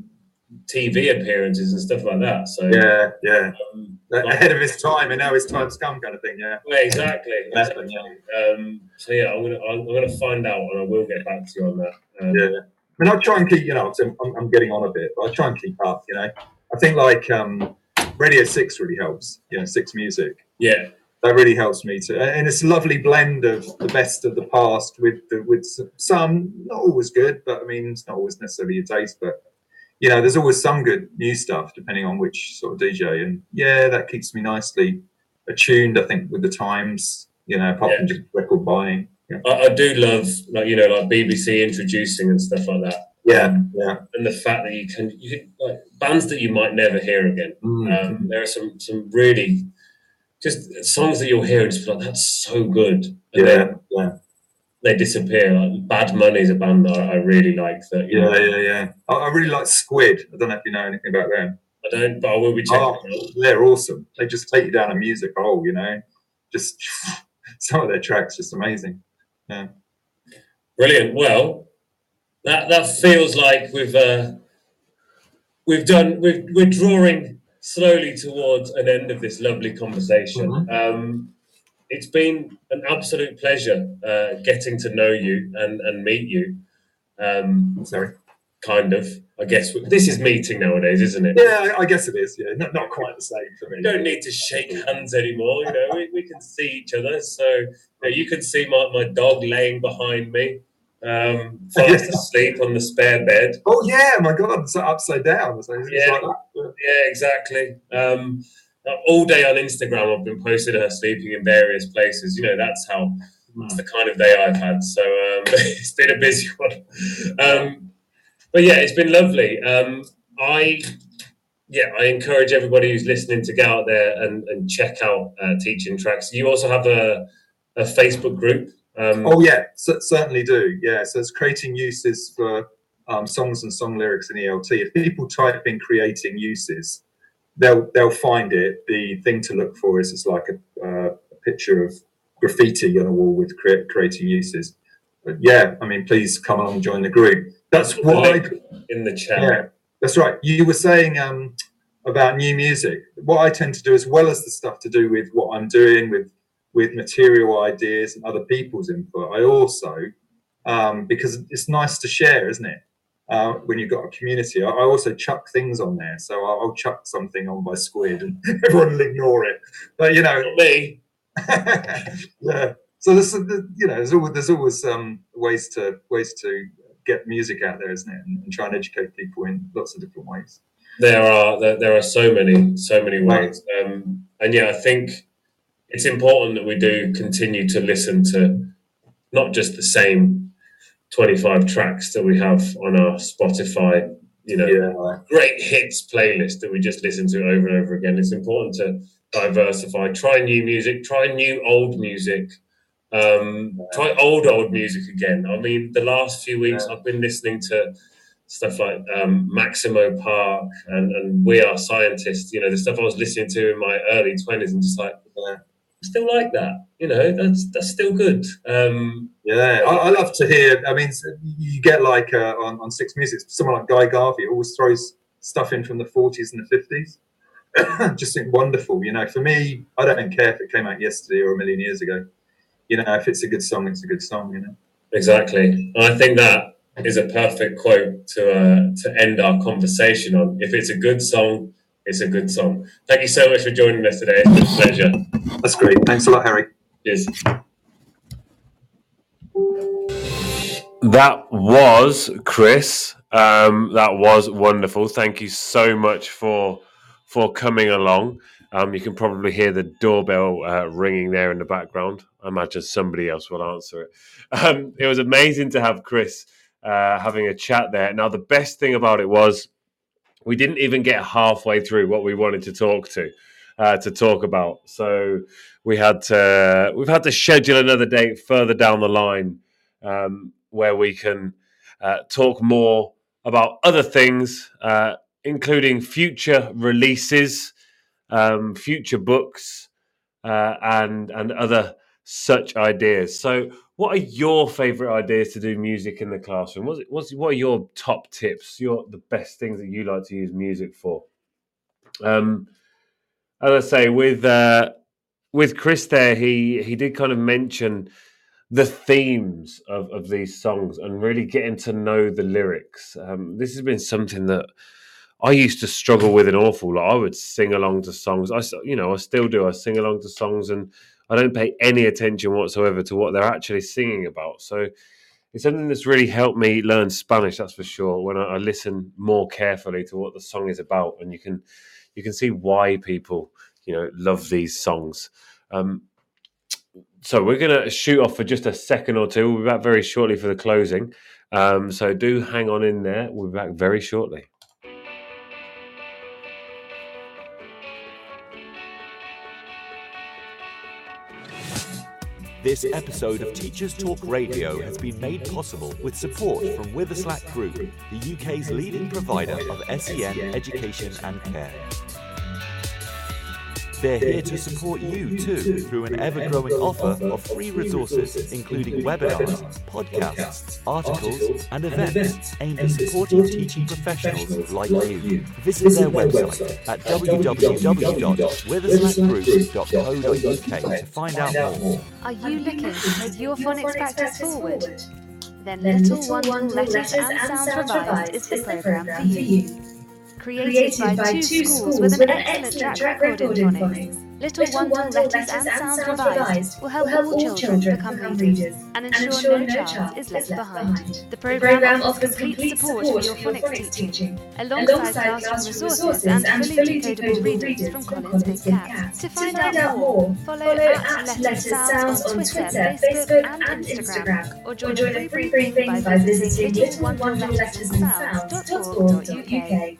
Speaker 3: TV appearances and stuff like that. So
Speaker 8: yeah, yeah, um, ahead of his time, and now his time's come, kind of thing. Yeah,
Speaker 3: yeah exactly. exactly. Yeah. Um, so yeah, I'm gonna I'm, gonna find out, and I will get back to you on that. Um,
Speaker 8: yeah, I mean, I try and keep, you know, I'm, I'm getting on a bit, but I'll try and keep up. You know, I think like um, Radio Six really helps. You know, Six Music.
Speaker 3: Yeah,
Speaker 8: that really helps me to and it's a lovely blend of the best of the past with the, with some not always good but i mean it's not always necessarily your taste but you know there's always some good new stuff depending on which sort of dj and yeah that keeps me nicely attuned i think with the times you know apart yeah. from just record buying
Speaker 3: yeah. I, I, do love like you know like bbc introducing and stuff like that
Speaker 8: yeah um, yeah
Speaker 3: and the fact that you can you can like bands that you might never hear again mm. um, there are some some really just songs that you'll hear and just be like, that's so good.
Speaker 8: And yeah, yeah.
Speaker 3: They disappear. Like Bad Money is a band that I really like. That
Speaker 8: yeah, know, yeah, yeah. I, I, really like Squid. I don't know if you know anything about them.
Speaker 3: I don't, but I will be checking.
Speaker 8: Oh, they're awesome. They just take you down a music hole. You know, just some of their tracks just amazing. Yeah.
Speaker 3: Brilliant. Well, that that feels like we've uh, we've done. We've, we're drawing slowly towards an end of this lovely conversation. Mm-hmm. Um, it's been an absolute pleasure uh, getting to know you and, and meet you. Um,
Speaker 8: Sorry.
Speaker 3: Kind of. I guess this is meeting nowadays, isn't it?
Speaker 8: Yeah, I guess it is. Yeah, not, not quite the same for me.
Speaker 3: You don't need to shake hands anymore. You know, we, we can see each other. So you, know, you can see my, my dog laying behind me um, fast asleep on the spare bed.
Speaker 8: Oh yeah, my god, so upside down. So
Speaker 3: yeah, like yeah, yeah, exactly. Um, all day on Instagram, I've been posting her sleeping in various places. You know, that's how that's the kind of day I've had. So um, it's been a busy one. Um, but yeah, it's been lovely. Um, I yeah, I encourage everybody who's listening to go out there and, and check out uh, Teaching Tracks. You also have a, a Facebook group
Speaker 8: um, oh yeah, c- certainly do. Yeah, so it's creating uses for um, songs and song lyrics in ELT. If people type in creating uses, they'll they'll find it. The thing to look for is it's like a, uh, a picture of graffiti on a wall with cre- creating uses. But yeah, I mean, please come along and join the group. That's what I
Speaker 3: in the chat.
Speaker 8: Yeah, that's right. You were saying um, about new music. What I tend to do, as well as the stuff to do with what I'm doing with with material ideas and other people's input. I also, um, because it's nice to share, isn't it? Uh, when you've got a community, I, I, also chuck things on there. So I'll, I'll, chuck something on by Squid, and everyone will ignore it. But you know,
Speaker 3: Not me.
Speaker 8: yeah. So there's, you know, there's always, there's always um, ways to ways to get music out there, isn't it? And, and, try and educate people in lots of different ways.
Speaker 3: There are there, there are so many so many ways, um, and yeah, I think it's important that we do continue to listen to not just the same 25 tracks that we have on our Spotify, you know, yeah. great hits playlist that we just listen to over and over again. It's important to diversify, try new music, try new old music, um, try old, old music again. I mean, the last few weeks yeah. I've been listening to
Speaker 9: stuff like um, Maximo Park and, and We Are Scientists. You know, the stuff I was listening to in my early twenties, and just like, yeah, still like that. You know, that's that's still good. Um,
Speaker 8: yeah, I, I, love to hear. I mean, you get like uh, on, on Six Music, someone like Guy Garvey always throws stuff in from the 40s and the 50s. Just think wonderful. You know, for me, I don't care if it came out yesterday or a million years ago. You know, if it's a good song, it's a good song. You know.
Speaker 9: Exactly. and I think that is a perfect quote to uh, to end our conversation on. If it's a good song, it's a good song. Thank you so much for joining us today. It's a pleasure.
Speaker 8: That's great. Thanks a lot, Harry.
Speaker 9: Cheers.
Speaker 3: That was Chris. Um, that was wonderful. Thank you so much for for coming along. Um, you can probably hear the doorbell uh, ringing there in the background. I imagine somebody else will answer it. Um, it was amazing to have Chris uh, having a chat there. Now, the best thing about it was we didn't even get halfway through what we wanted to talk to uh, to talk about. So we had to we've had to schedule another date further down the line um, where we can uh, talk more about other things, uh, including future releases, um, future books, uh, and and other such ideas. So what are your favorite ideas to do music in the classroom? What's, what's what are your top tips? Your the best things that you like to use music for? Um, as I say, with uh, with Chris there, he he did kind of mention the themes of, of these songs and really getting to know the lyrics. Um, this has been something that I used to struggle with an awful lot. I would sing along to songs. I, you know, I still do. I sing along to songs and I don't pay any attention whatsoever to what they're actually singing about. So it's something that's really helped me learn Spanish. That's for sure. When I, I listen more carefully to what the song is about, and you can you can see why people you know love these songs. Um, so we're going to shoot off for just a second or two. We'll be back very shortly for the closing. Um, so do hang on in there. We'll be back very shortly.
Speaker 2: This episode of Teachers Talk Radio has been made possible with support from Witherslack Group, the UK's leading provider of SEN education and care. They're here to support you too through an ever growing offer of free resources, including webinars, podcasts, articles, and events aimed at supporting teaching professionals like you. Visit their website at www.witherslackgroup.co.uk to find out more.
Speaker 4: Are you looking to take your phonics practice forward? Then Little Wandle Letters and Sounds Revised is the program for you. Created, Created by, two schools with an excellent track record in phonics. Little, Little Wandle Letters and Sounds Revised will help, will help all children become readers and ensure, and ensure no, no child is left behind. behind. The program offers complete support for your phonics teaching, alongside classroom resources and fully decodable readers from Collins Big Cat. To find out more, follow at Letters Sounds on Twitter, Facebook and Instagram, or join the free briefing by visiting littlewandlelettersandsounds.org.uk.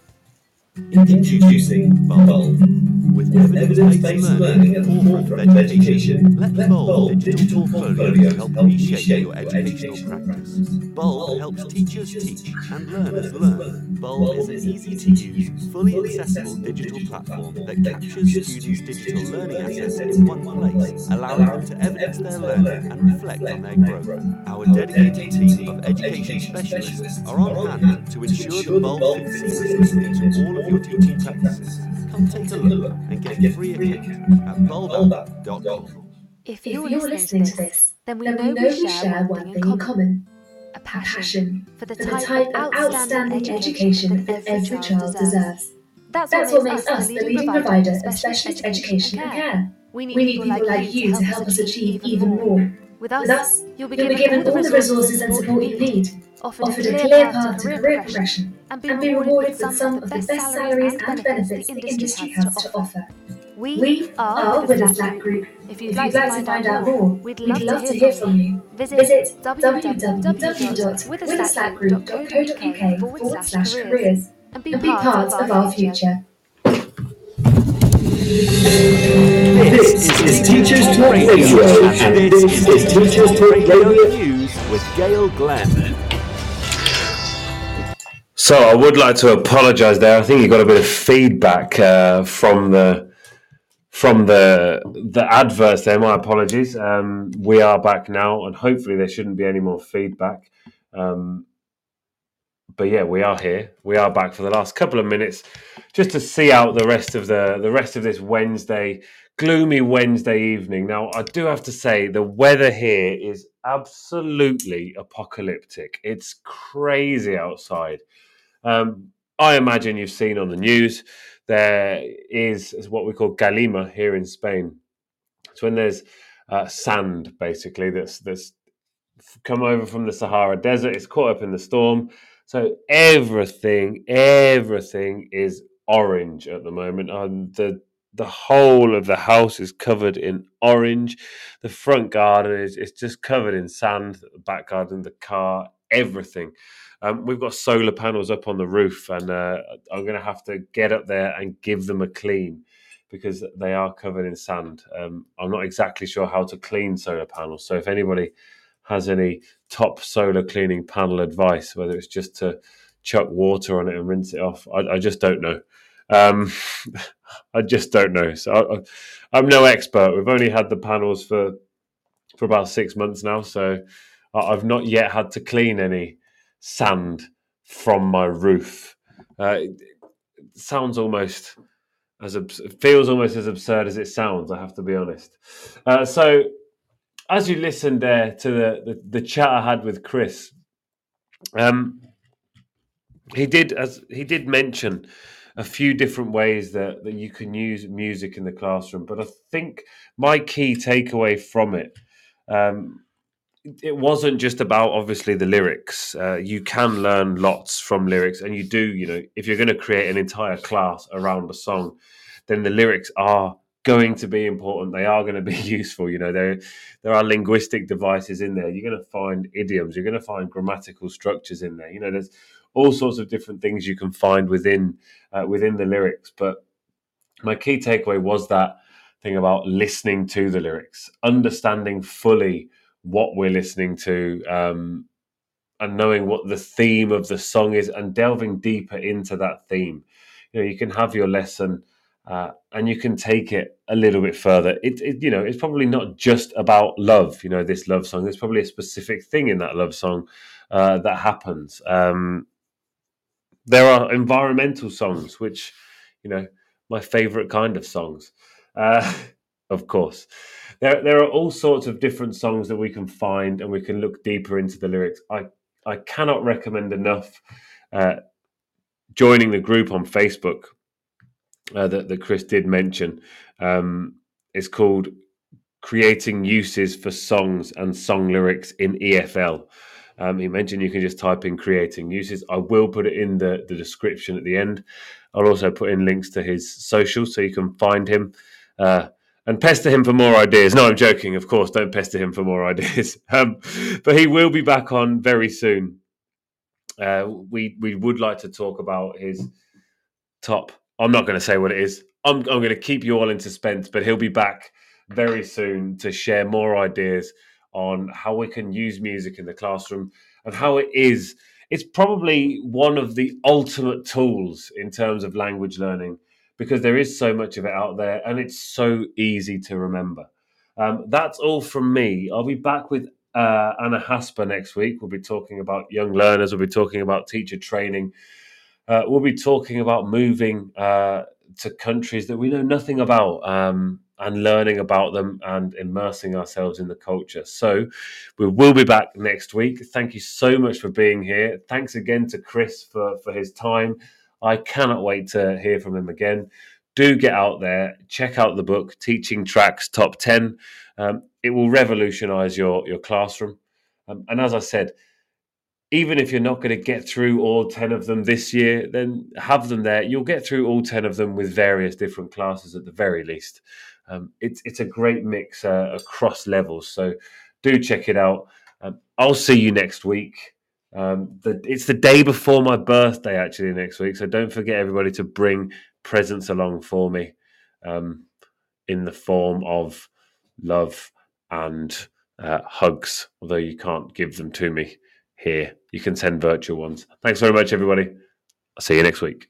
Speaker 2: Introducing Bulb. With evidence-based learning at the forefront of education, let Bulb digital portfolio help reshape your educational practice. Bulb helps teachers teach and learners learn. Bulb is an easy-to-use, fully accessible digital platform that captures students' digital learning assets in one place, allowing them to evidence their learning and reflect on their growth. Our dedicated team of education specialists are on hand to ensure the Bulb fits seamlessly into all of your teaching practices. Come take a look and get your free account at bulb.com.
Speaker 4: If you're, if you're listening, to this, then we, then know, we know we share one thing in common. A passion, passion for the type, for the type of outstanding education that every child deserves. That's, That's what makes us the leading provider of specialist education and care. We need, we need people like you to help us achieve even more. With us, With us you'll be given, given all the resources and support you need, offered, offered a clear path to career progression, and be, and be rewarded with some of the best salaries and benefits the industry has to offer. We, we are Witherslack Group. If you'd, if like, you'd like to find out more, we'd love, we'd love to, hear from you. Visit, Visit www.witherslackgroup.co.uk forward slash careers and be, and be part of our future.
Speaker 2: This is Teachers Talk Radio, and this is Teachers Talk Radio News with Gail Glenn.
Speaker 3: So I would like to apologise there. I think you got a bit of feedback uh, from the from the the adverts there. My apologies. Um, we are back now, and hopefully there shouldn't be any more feedback. Um, but yeah, we are here. We are back for the last couple of minutes, just to see out the rest of the the rest of this Wednesday, gloomy Wednesday evening. Now, I do have to say the weather here is absolutely apocalyptic. It's crazy outside. Um, I imagine you've seen on the news there is, is what we call calima here in Spain. It's when there's uh, sand basically that's that's come over from the Sahara Desert. It's caught up in the storm so everything, everything is orange at the moment. And the the whole of the house is covered in orange. The front garden is it's just covered in sand. The back garden, the car, everything. Um, we've got solar panels up on the roof, and uh, I'm going to have to get up there and give them a clean because they are covered in sand. Um, I'm not exactly sure how to clean solar panels, so if anybody has any top solar cleaning panel advice, whether it's just to chuck water on it and rinse it off. I, I just don't know. Um, I just don't know. So I, am no expert. We've only had the panels for for about six months now, so I've not yet had to clean any sand from my roof. Uh, it sounds almost as feels almost as absurd as it sounds. I have to be honest. Uh, so as you listened there to the, the, the chat I had with Chris, um, he did as he did mention a few different ways that, that you can use music in the classroom. But I think my key takeaway from it, um, it wasn't just about obviously the lyrics. Uh, you can learn lots from lyrics, and you do. You know, if you're going to create an entire class around a song, then the lyrics are going to be important. They are going to be useful. You know, there there are linguistic devices in there. You're going to find idioms. You're going to find grammatical structures in there. You know, there's all sorts of different things you can find within uh, within the lyrics. But my key takeaway was that thing about listening to the lyrics, understanding fully what we're listening to. Um, and knowing what the theme of the song is and delving deeper into that theme. You know, you can have your lesson uh, and you can take it a little bit further. It, it, you know, it's probably not just about love. You know, this love song. There's probably a specific thing in that love song uh, that happens. Um, there are environmental songs, which, you know, my favorite kind of songs. Uh, of course, there there are all sorts of different songs that we can find, and we can look deeper into the lyrics. I I cannot recommend enough uh, joining the group on Facebook uh, that, that Chris did mention. Um, it's called Creating Uses for Songs and Song Lyrics in EFL. Um, he mentioned you can just type in creating uses. I will put it in the, the description at the end. I'll also put in links to his socials so you can find him uh, and pester him for more ideas. No, I'm joking, of course. Don't pester him for more ideas. Um, but he will be back on very soon. Uh, we we would like to talk about his top I'm not going to say what it is. I'm, I'm going to keep you all in suspense, but he'll be back very soon to share more ideas on how we can use music in the classroom and how it is. It's probably one of the ultimate tools in terms of language learning because there is so much of it out there and it's so easy to remember. Um, that's all from me. I'll be back with uh, Anna Hasper next week. We'll be talking about young learners, we'll be talking about teacher training. Uh, we'll be talking about moving uh, to countries that we know nothing about um, and learning about them and immersing ourselves in the culture. So we will be back next week. Thank you so much for being here. Thanks again to Chris for, for his time. I cannot wait to hear from him again. Do get out there, check out the book, Teaching Tracks Top 10. Um, it will revolutionize your, your classroom. Um, and as I said, even if you're not going to get through all 10 of them this year, then have them there. You'll get through all 10 of them with various different classes at the very least. Um, it's, it's a great mix uh, across levels. So do check it out. Um, I'll see you next week. Um, the, it's the day before my birthday, actually, next week. So don't forget, everybody, to bring presents along for me um, in the form of love and uh, hugs, although you can't give them to me here you can send virtual ones. Thanks very much, everybody. I'll see you next week.